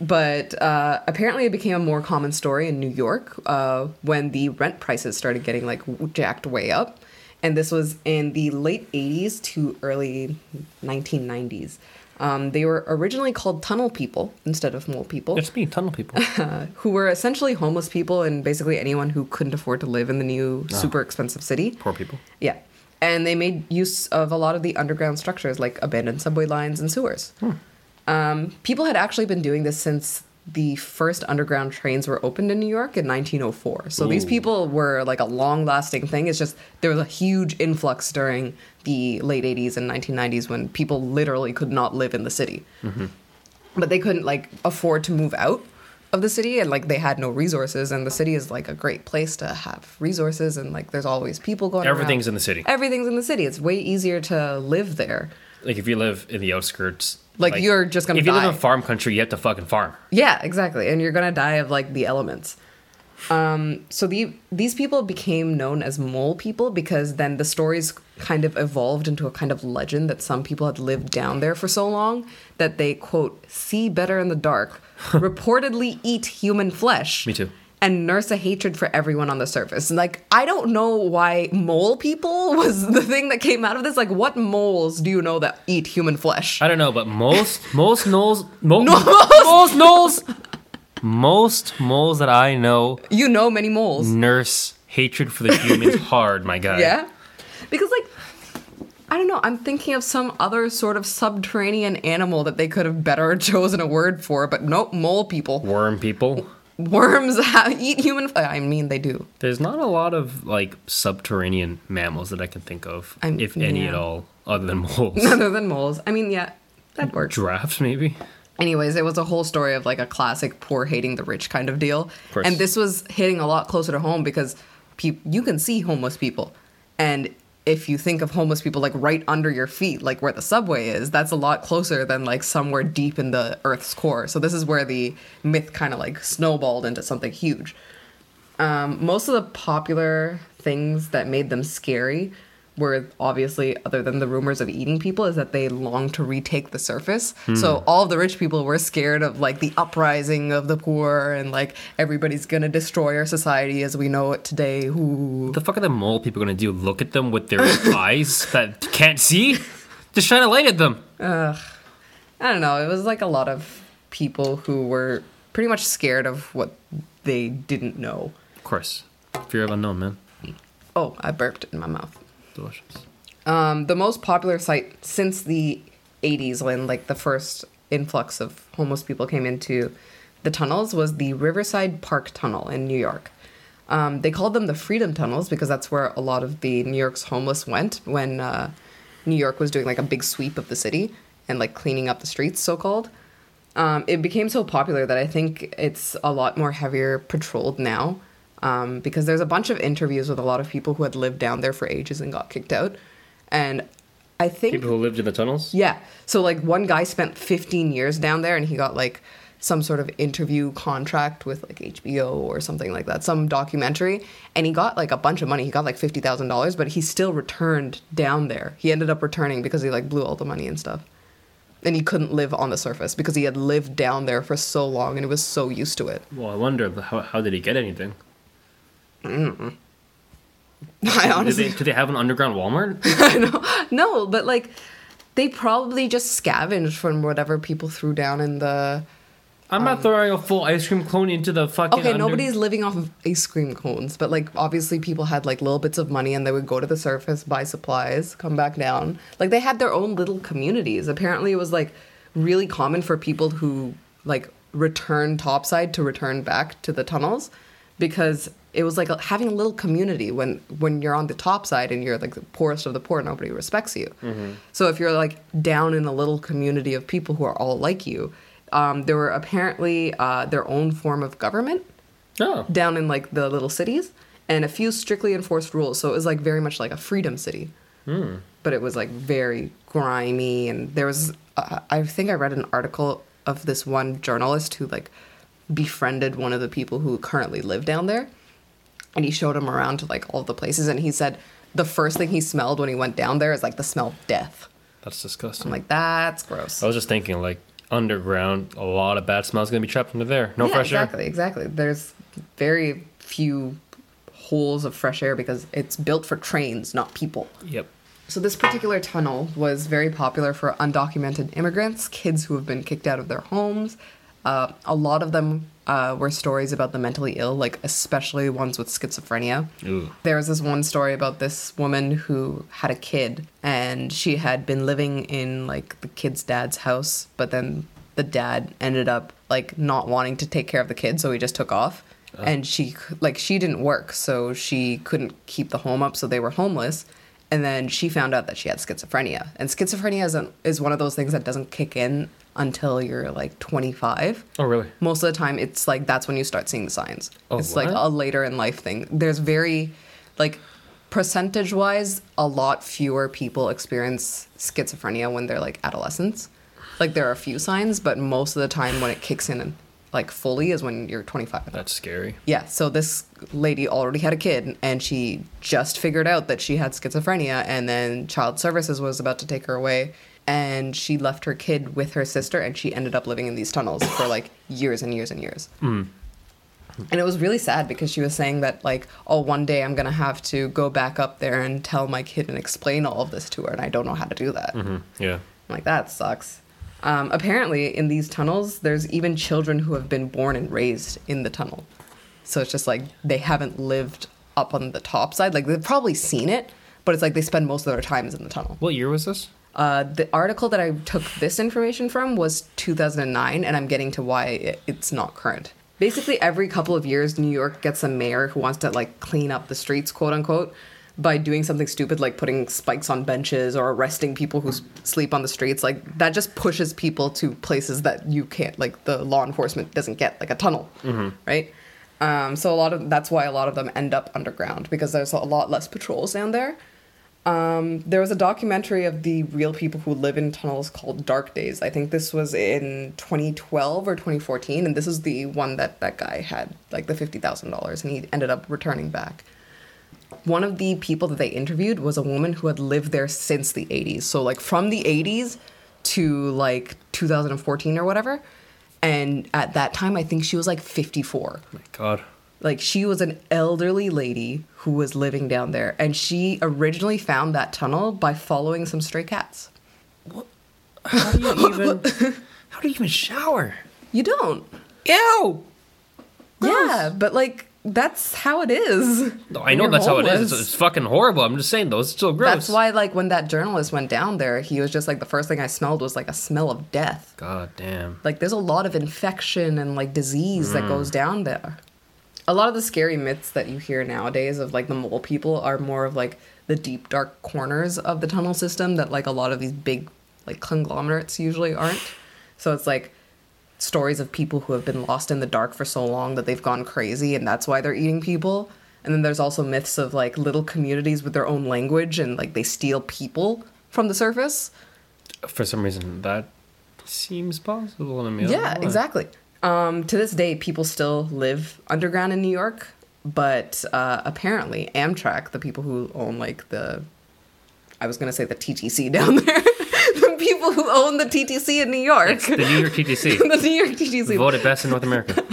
but uh, apparently, it became a more common story in New York uh, when the rent prices started getting like jacked way up. And this was in the late 80s to early 1990s. Um, they were originally called tunnel people instead of mole people
It's me, tunnel people.
uh, who were essentially homeless people and basically anyone who couldn't afford to live in the new super expensive city.
Poor people.
Yeah. And they made use of a lot of the underground structures like abandoned subway lines and sewers. Um, people had actually been doing this since the first underground trains were opened in New York in 1904. So these people were like a long lasting thing. It's just there was a huge influx during the late 80s and 1990s when people literally could not live in the city. Mm-hmm. But they couldn't like afford to move out of the city and like they had no resources and the city is like a great place to have resources and like there's always people going around.
Everything's in the city.
everything's in the city. It's way easier to live there.
Like if you live in the outskirts,
Like, you're just gonna
If you live
die.
in farm country, you have to fucking farm.
Yeah, exactly. And you're gonna die of like the elements. Um, so the these people became known as mole people because then the stories kind of evolved into a kind of legend that some people had lived down there for so long that they quote see better in the dark, reportedly eat human flesh.
Me too.
And nurse a hatred for everyone on the surface. And, Like, I don't know why mole people was the thing that came out of this. Like, what moles do you know that eat human flesh?
I don't know, but most most moles mo-
No,
most moles most moles that I know
You know many moles.
nurse hatred for the humans hard, my guy.
Yeah. Because like I don't know, I'm thinking of some other sort of subterranean animal that they could have better chosen a word for, but nope, mole people.
Worm people.
Worms eat human I mean they do.
There's not a lot of like subterranean mammals that I can think of,
I'm-
if any
yeah.
at all, other than moles.
Other than moles. I mean, yeah, that works.
Giraffes, maybe.
Anyways, it was a whole story of like a classic poor hating the rich kind of deal.
course.
And this was hitting a lot closer to home because peop you can see homeless people. And if you think of homeless people like right under your feet, like where the subway is, that's a lot closer than like somewhere deep in the earth's core. So this is where the myth kind of like snowballed into something huge. Um, most of the popular things that made them scary were obviously, other than the rumors of eating people, is that they longed to retake the surface. Hmm. So all of the rich people were scared of like the uprising of the poor and like everybody's gonna destroy our society as we know it today. Ooh.
The fuck are the mole people gonna do? Look at them with their eyes that can't see? Just shine a light at them. Ugh.
I don't know. It was like a lot of people who were pretty much scared of what they didn't know.
Of course. Fear of unknown, man.
Oh, I burped in my mouth.
Delicious.
Um, the most popular site since the 80s, when like the first influx of homeless people came into the tunnels, was the Riverside Park Tunnel in New York. Um, they called them the Freedom Tunnels because that's where a lot of the New York's homeless went when uh, New York was doing like a big sweep of the city and like cleaning up the streets, so called. Um, it became so popular that I think it's a lot more heavier patrolled now um, because there's a bunch of interviews with a lot of people who had lived down there for ages and got kicked out. And I think
People who lived in the tunnels.
yeah. So like one guy spent 15 years down there and he got like some sort of interview contract with like HBO or something like that, some documentary, and he got like a bunch of money. He got like $50,000, but he still returned down there. He ended up returning because he like blew all the money and stuff. And he couldn't live on the surface because he had lived down there for so long and he was so used to it.
Well, I wonder how, how did he get anything? Mm.
I
Did
honestly
they, did they have an underground Walmart?
I know. No, but like they probably just scavenged from whatever people threw down in the
I'm not um, throwing a full ice cream cone into the fucking.
Okay,
under-
nobody's living off of ice cream cones, but like obviously people had like little bits of money and they would go to the surface, buy supplies, come back down. Like they had their own little communities. Apparently it was like really common for people who like return topside to return back to the tunnels because it was like having a little community when when you're on the top side and you're like the poorest of the poor nobody respects you. So if you're like down in a little community of people who are all like you um, there were apparently uh, their own form of government
Oh,
down in like the little cities and a few strictly enforced rules. So it was like very much like a freedom city. But it was like very grimy and there was uh, I think I read an article of this one journalist who like befriended one of the people who currently live down there and he showed him around to like all the places and he said the first thing he smelled when he went down there is like the smell of death.
that's disgusting.
I'm like that's gross.
I was just thinking, like underground, a lot of bad smells gonna be trapped under there. No
yeah,
fresh air.
exactly, exactly. There's very few holes of fresh air because it's built for trains, not people.
Yep.
So this particular tunnel was very popular for undocumented immigrants, kids who have been kicked out of their homes. Uh, a lot of them uh, were stories about the mentally ill, like especially ones with schizophrenia.
Ooh.
There was this one story about this woman who had a kid and she had been living in like the kid's dad's house, but then the dad ended up like not wanting to take care of the kid, so he just took off. And she like she didn't work, so she couldn't keep the home up, so they were homeless. And then she found out that she had schizophrenia. And schizophrenia is, an, is one of those things that doesn't kick in until you're like 25
Oh, really?
most of the time it's like that's when you start seeing the signs.
Oh,
it's like a later in life thing. There's very like percentage wise a lot fewer people experience schizophrenia when they're like adolescents. Like there are a few signs but most of the time when it kicks in like fully is when you're 25
That's scary.
yeah so this lady already had a kid and she just figured out that she had schizophrenia and then child services was about to take her away and she left her kid with her sister and she ended up living in these tunnels for like years and years and years and it was really sad because she was saying that like oh one day i'm gonna have to go back up there and tell my kid and explain all of this to her and i don't know how to do that
hmm Yeah.
I'm like that sucks. Um, apparently, in these tunnels, there's even children who have been born and raised in the tunnel. So it's just like they haven't lived up on the top side. Like they've probably seen it, but it's like they spend most of their times in the tunnel.
What year was this?
Uh, the article that I took this information from was 2009, and I'm getting to why it, it's not current. Basically, every couple of years, New York gets a mayor who wants to like clean up the streets, quote unquote, by doing something stupid like putting spikes on benches or arresting people who s- sleep on the streets. Like that just pushes people to places that you can't, like the law enforcement doesn't get, like a tunnel, right? Um, so a lot of that's why a lot of them end up underground because there's a lot less patrols down there. Um, there was a documentary of the real people who live in tunnels called Dark Days. I think this was in 2012 or 2014, and this is the one that that guy had like the fifty thousand dollars, and he ended up returning back. One of the people that they interviewed was a woman who had lived there since the 80s, so like from the 80s to like 2014 or whatever. And at that time, I think she was like 54
My God.
Like she was an elderly lady who was living down there and she originally found that tunnel by following some stray cats
How do you even? how do you even shower?
you don't
Ew.
yeah but like that's how it is.
I know
you're
that's how it is. It's, it's fucking horrible. I'm just saying, though, it's still gross.
That's why, like, when that journalist went down there, he was just like, the first thing I smelled was like a smell of death.
God damn.
Like, there's a lot of infection and like disease that mm. goes down there. A lot of the scary myths that you hear nowadays of like the mole people are more of like the deep, dark corners of the tunnel system that like a lot of these big, like, conglomerates usually aren't. So it's like stories of people who have been lost in the dark for so long that they've gone crazy and that's why they're eating people. And then there's also myths of like little communities with their own language and like they steal people from the surface.
For some reason, that seems possible to me.
Yeah, exactly. Um, to this day, people still live underground in New York, but uh, apparently Amtrak, the people who own like the, I was gonna say the TTC down there, the people who own the TTC in New York,
It's the New York TTC.
the New York TTC,
Voted best in North America.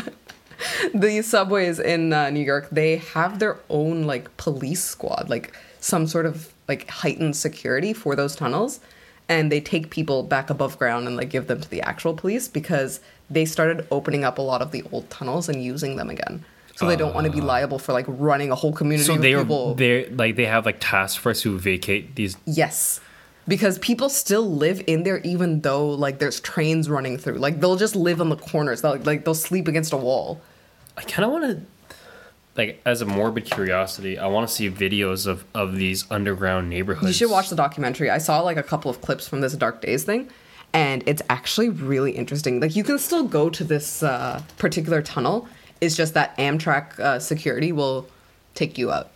the subways in uh, New York, they have their own like police squad, like some sort of like heightened security for those tunnels, and they take people back above ground and like give them to the actual police because they started opening up a lot of the old tunnels and using them again. So they don't want to be ah. liable for like running a whole community
So
of
they are they like they have like task force who vacate these.
Yes. Because people still live in there even though like there's trains running through. Like they'll just live on the corners. They'll like they'll sleep against a wall.
I kind of want to, like, as a morbid curiosity, I want to see videos of of these underground neighborhoods.
You should watch the documentary. I saw like a couple of clips from this Dark Days thing, and it's actually really interesting. Like you can still go to this uh, particular tunnel. It's just that Amtrak uh, security will take you out.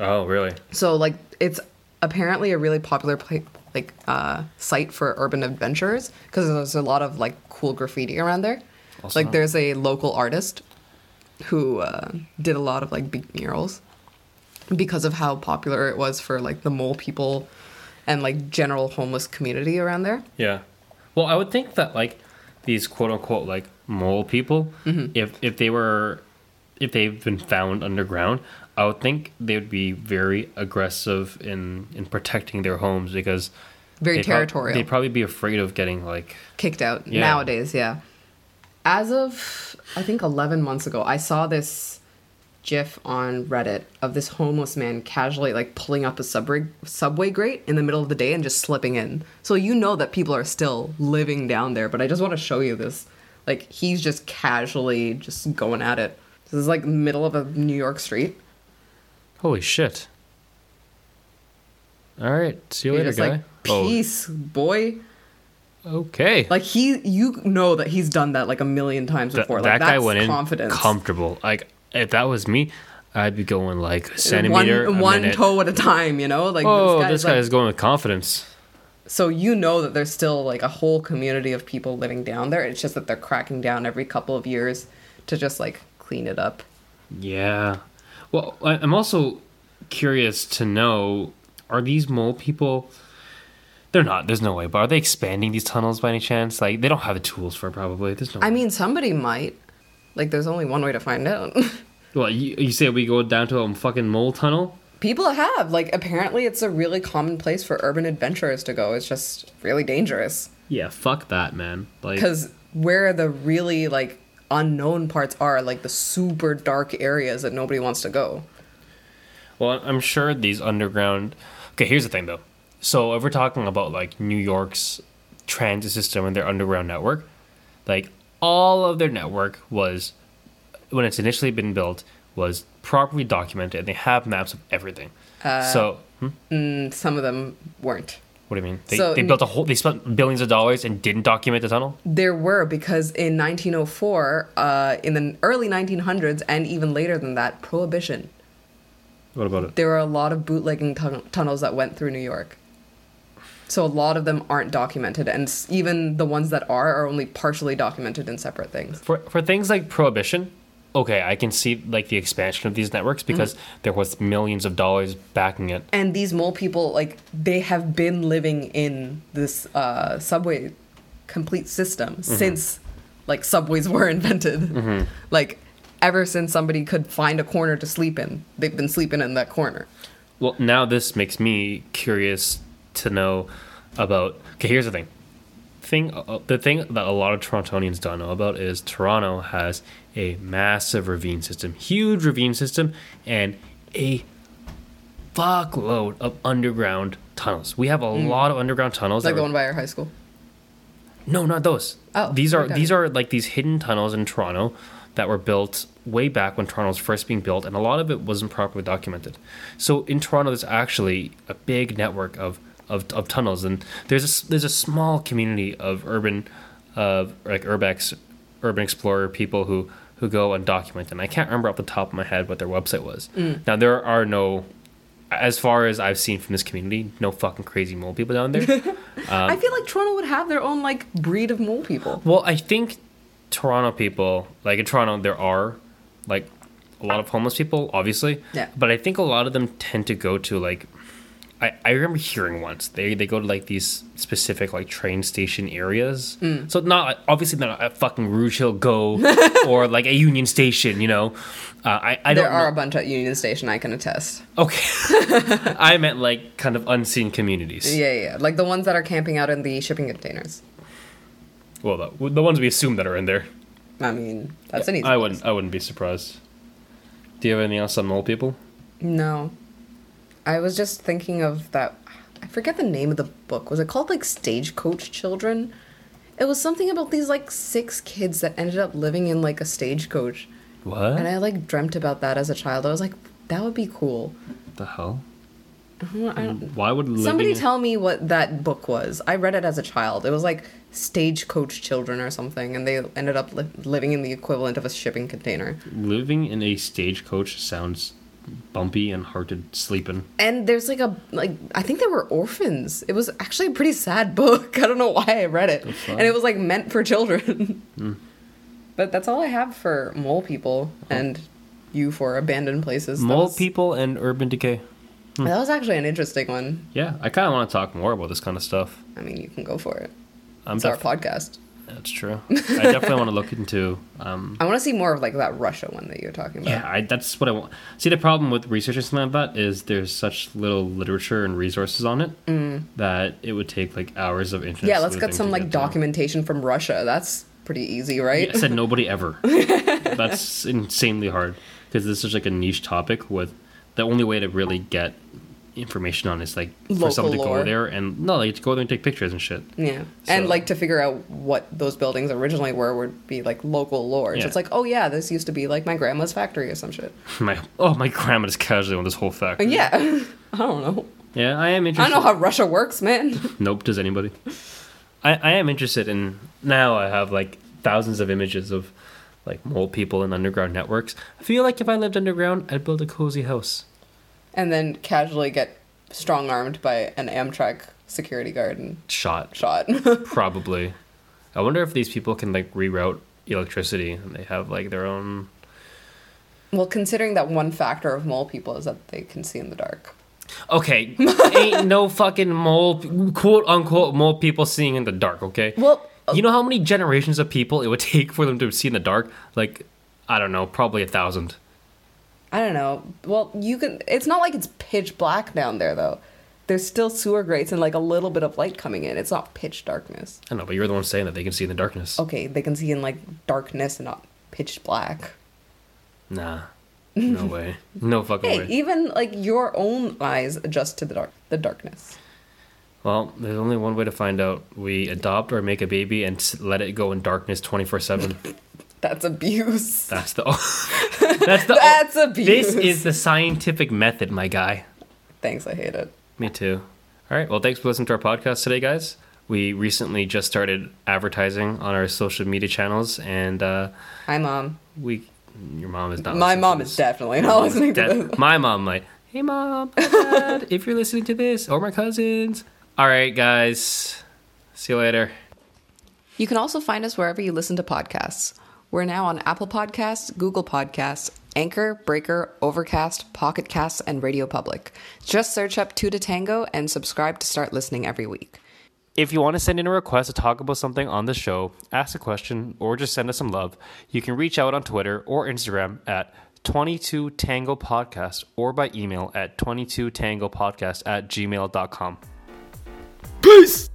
Oh, really?
So like it's apparently a really popular pla like uh, site for urban adventurers because there's a lot of like cool graffiti around there.
Awesome.
Like there's a local artist who uh, did a lot of like big murals because of how popular it was for like the mole people and like general homeless community around there.
Yeah. Well, I would think that like these quote unquote like mole people,
Mm-hmm.
if if they were, if they've been found underground, I would think they would be very aggressive in in protecting their homes because
Very
they'd
territorial.
they'd probably be afraid of getting like
kicked out
Yeah.
nowadays yeah as of i think 11 months ago i saw this gif on reddit of this homeless man casually like pulling up a subway subway grate in the middle of the day and just slipping in so you know that people are still living down there but i just want to show you this like he's just casually just going at it this is like middle of a new york street
holy shit. All right, see you
You're
later, guy.
like peace boy
Oh, okay.
like he you know that he's done that like a million times
Th-
before
that
like
guy
that's
went in
confidence
comfortable. Like if that was me, I'd be going like a centimeter
one, one toe at a time, you know? Like
Oh,
this guy's
this guy
like,
is going with confidence.
so you know that there's still like a whole community of people living down there. It's just that they're cracking down every couple of years to just like clean it up.
Yeah. Well, I'm also curious to know are these mole people. They're not. There's no way. But are they expanding these tunnels by any chance? Like, they don't have the tools for it, probably. There's no.
I mean, somebody might. Like, there's only one way to find out.
well, you, you say we go down to a fucking mole tunnel?
people have. Like, apparently, it's a really common place for urban adventurers to go. It's just really dangerous.
Yeah, fuck that, man. Like,
Because where the really, like, unknown parts are, like the super dark areas that nobody wants to go.
Well, I'm sure these underground. Okay, here's the thing though. So if we're talking about like New York's transit system and their underground network, like all of their network was, when it's initially been built, was properly documented. And they have maps of everything. so hmm?
And some of them weren't.
what do you mean? They,
So-
they built a whole. They spent billions of dollars and didn't document the tunnel.
There were because in 1904, uh, in the early 1900s, and even later than that, prohibition.
What about it?
There were a lot of bootlegging tun- tunnels that went through New York. So a lot of them aren't documented, and even the ones that are are only partially documented in separate things.
For for things like prohibition, okay, I can see like the expansion of these networks mm-hmm. because there was millions of dollars backing it.
And these mole people, like they have been living in this uh, subway complete system mm-hmm. since like subways were invented. Mm-hmm. Like ever since somebody could find a corner to sleep in, they've been sleeping in that corner.
Well, now this makes me curious to know about. Okay, here's the thing. thing the thing that a lot of Torontonians don't know about is Toronto has a massive ravine system, huge ravine system, and a fuckload of underground tunnels. We have a mm. lot of underground tunnels.
Like the one by our high school.
no, not those.
Oh,
these are
okay.
these are like these hidden tunnels in Toronto that were built way back when Toronto was first being built, and a lot of it wasn't properly documented. So in Toronto, there's actually a big network of of, of tunnels, and there's a there's a small community of urban of like urbex, urban explorer people who who go and document. And I can't remember off the top of my head what their website was.
Mm.
Now there are no. As far as I've seen from this community, no fucking crazy mole people down there.
I feel like Toronto would have their own like breed of mole people.
Well, I think Toronto people, like in Toronto, there are like a lot of homeless people, obviously.
Yeah.
But I think a lot of them tend to go to like, I, I remember hearing once they they go to like these specific like train station areas.
Mm.
So not obviously not a fucking Rouge Hill Go or like a Union Station, you know. Uh, I I don't
There are
know.
a bunch at Union Station, I can attest.
Okay. I meant like kind of unseen communities.
Yeah, yeah, yeah. Like the ones that are camping out in the shipping containers.
Well, the, the ones we assume that are in there.
I mean, that's an easy.
I
place.
wouldn't I wouldn't be surprised. Do you have anything else on mole people?
No. I was just thinking of that. I forget the name of the book. Was it called like Stagecoach Children? It was something about these like six kids that ended up living in like a stagecoach.
What?
And I like dreamt about that as a child. I was like, that would be cool.
the hell?
Uh-huh, mm,
why would
Somebody tell me what that book was. I read it as a child. It was like Stagecoach Children or something, and they ended up li- living in the equivalent of a shipping container.
living in a stagecoach sounds bumpy and hard to sleep in.
And there's like a like I think they were orphans. It was actually a pretty sad book. I don't know why I read it, and it was like meant for children. Hmm. But that's all I have for mole people oh. and you for abandoned places.
Mole
was-
people and urban decay. Hmm.
That was actually an interesting one.
Yeah, I kind of want to talk more about this kind of stuff.
I mean, you can go for it.
I'm
It's our podcast.
That's true. I definitely want to look into. Um,
I want to see more of like that Russia one that you were talking about.
yeah, I, that's what I want. See, the problem with researching something like that is there's such little literature and resources on it that it would take like hours of internet.
Mm. Yeah, let's get some like documentation from Russia. That's pretty easy, right?
I said nobody ever. That's insanely hard because this is like a niche topic with the only way to really get information on is like for
Local
someone to
lore.
go there and no, like to go there and take pictures and shit.
Yeah. and like to figure out what those buildings originally were would be like local lore. So it's like, oh yeah, this used to be like my grandma's factory or some shit.
My oh, my grandma is casually on this whole fact.
And yeah, I don't know.
Yeah, I am interested.
I don't know how Russia works, man.
Nope. Does anybody? I, I am interested in now. I have like thousands of images of like mole people in underground networks. I feel like if I lived underground, I'd build a cozy house.
And then casually get strong armed by an Amtrak security guard and
Shot
shot.
probably. I wonder if these people can like reroute electricity and they have like their own.
well, considering that one factor of mole people is that they can see in the dark.
Okay, ain't no fucking mole quote unquote mole people seeing in the dark. Okay.
Well, uh,
You know how many generations of people it would take for them to see in the dark? Like, I don't know, probably a thousand.
I don't know. Well, you can. It's not like it's pitch black down there though. There's still sewer grates and like a little bit of light coming in. It's not pitch darkness.
I know, but you're the one saying that they can see in the darkness.
Okay, they can see in like darkness and not pitch black.
Nah, no way, no fucking
Hey,
way.
even like your own eyes adjust to the dark, the darkness.
Well, there's only one way to find out. We adopt or make a baby and let it go in darkness 24 seven.
That's abuse.
That's the. that's the.
That's abuse.
This is the scientific method, my guy.
Thanks, I hate it.
Me too. All right. Well, thanks for listening to our podcast today, guys. We recently just started advertising on our social media channels, and uh,
Hi, mom.
we. Your mom is not.
My
listening to
mom
this.
is definitely not listening to
Dad-
this.
my mom like, hey mom, dad, if you're listening to this, or my cousins. All right, guys. See you later.
You can also find us wherever you listen to podcasts. We're now on Apple Podcasts, Google Podcasts, Anchor, Breaker, Overcast, Pocket Casts, and Radio Public. Just search up Two to Tango and subscribe to start listening every week.
If you want to send in a request to talk about something on the show, ask a question, or just send us some love, you can reach out on Twitter or Instagram at 22 Tango Podcast or by email at 22 Tango Podcast at gmail.com. Peace!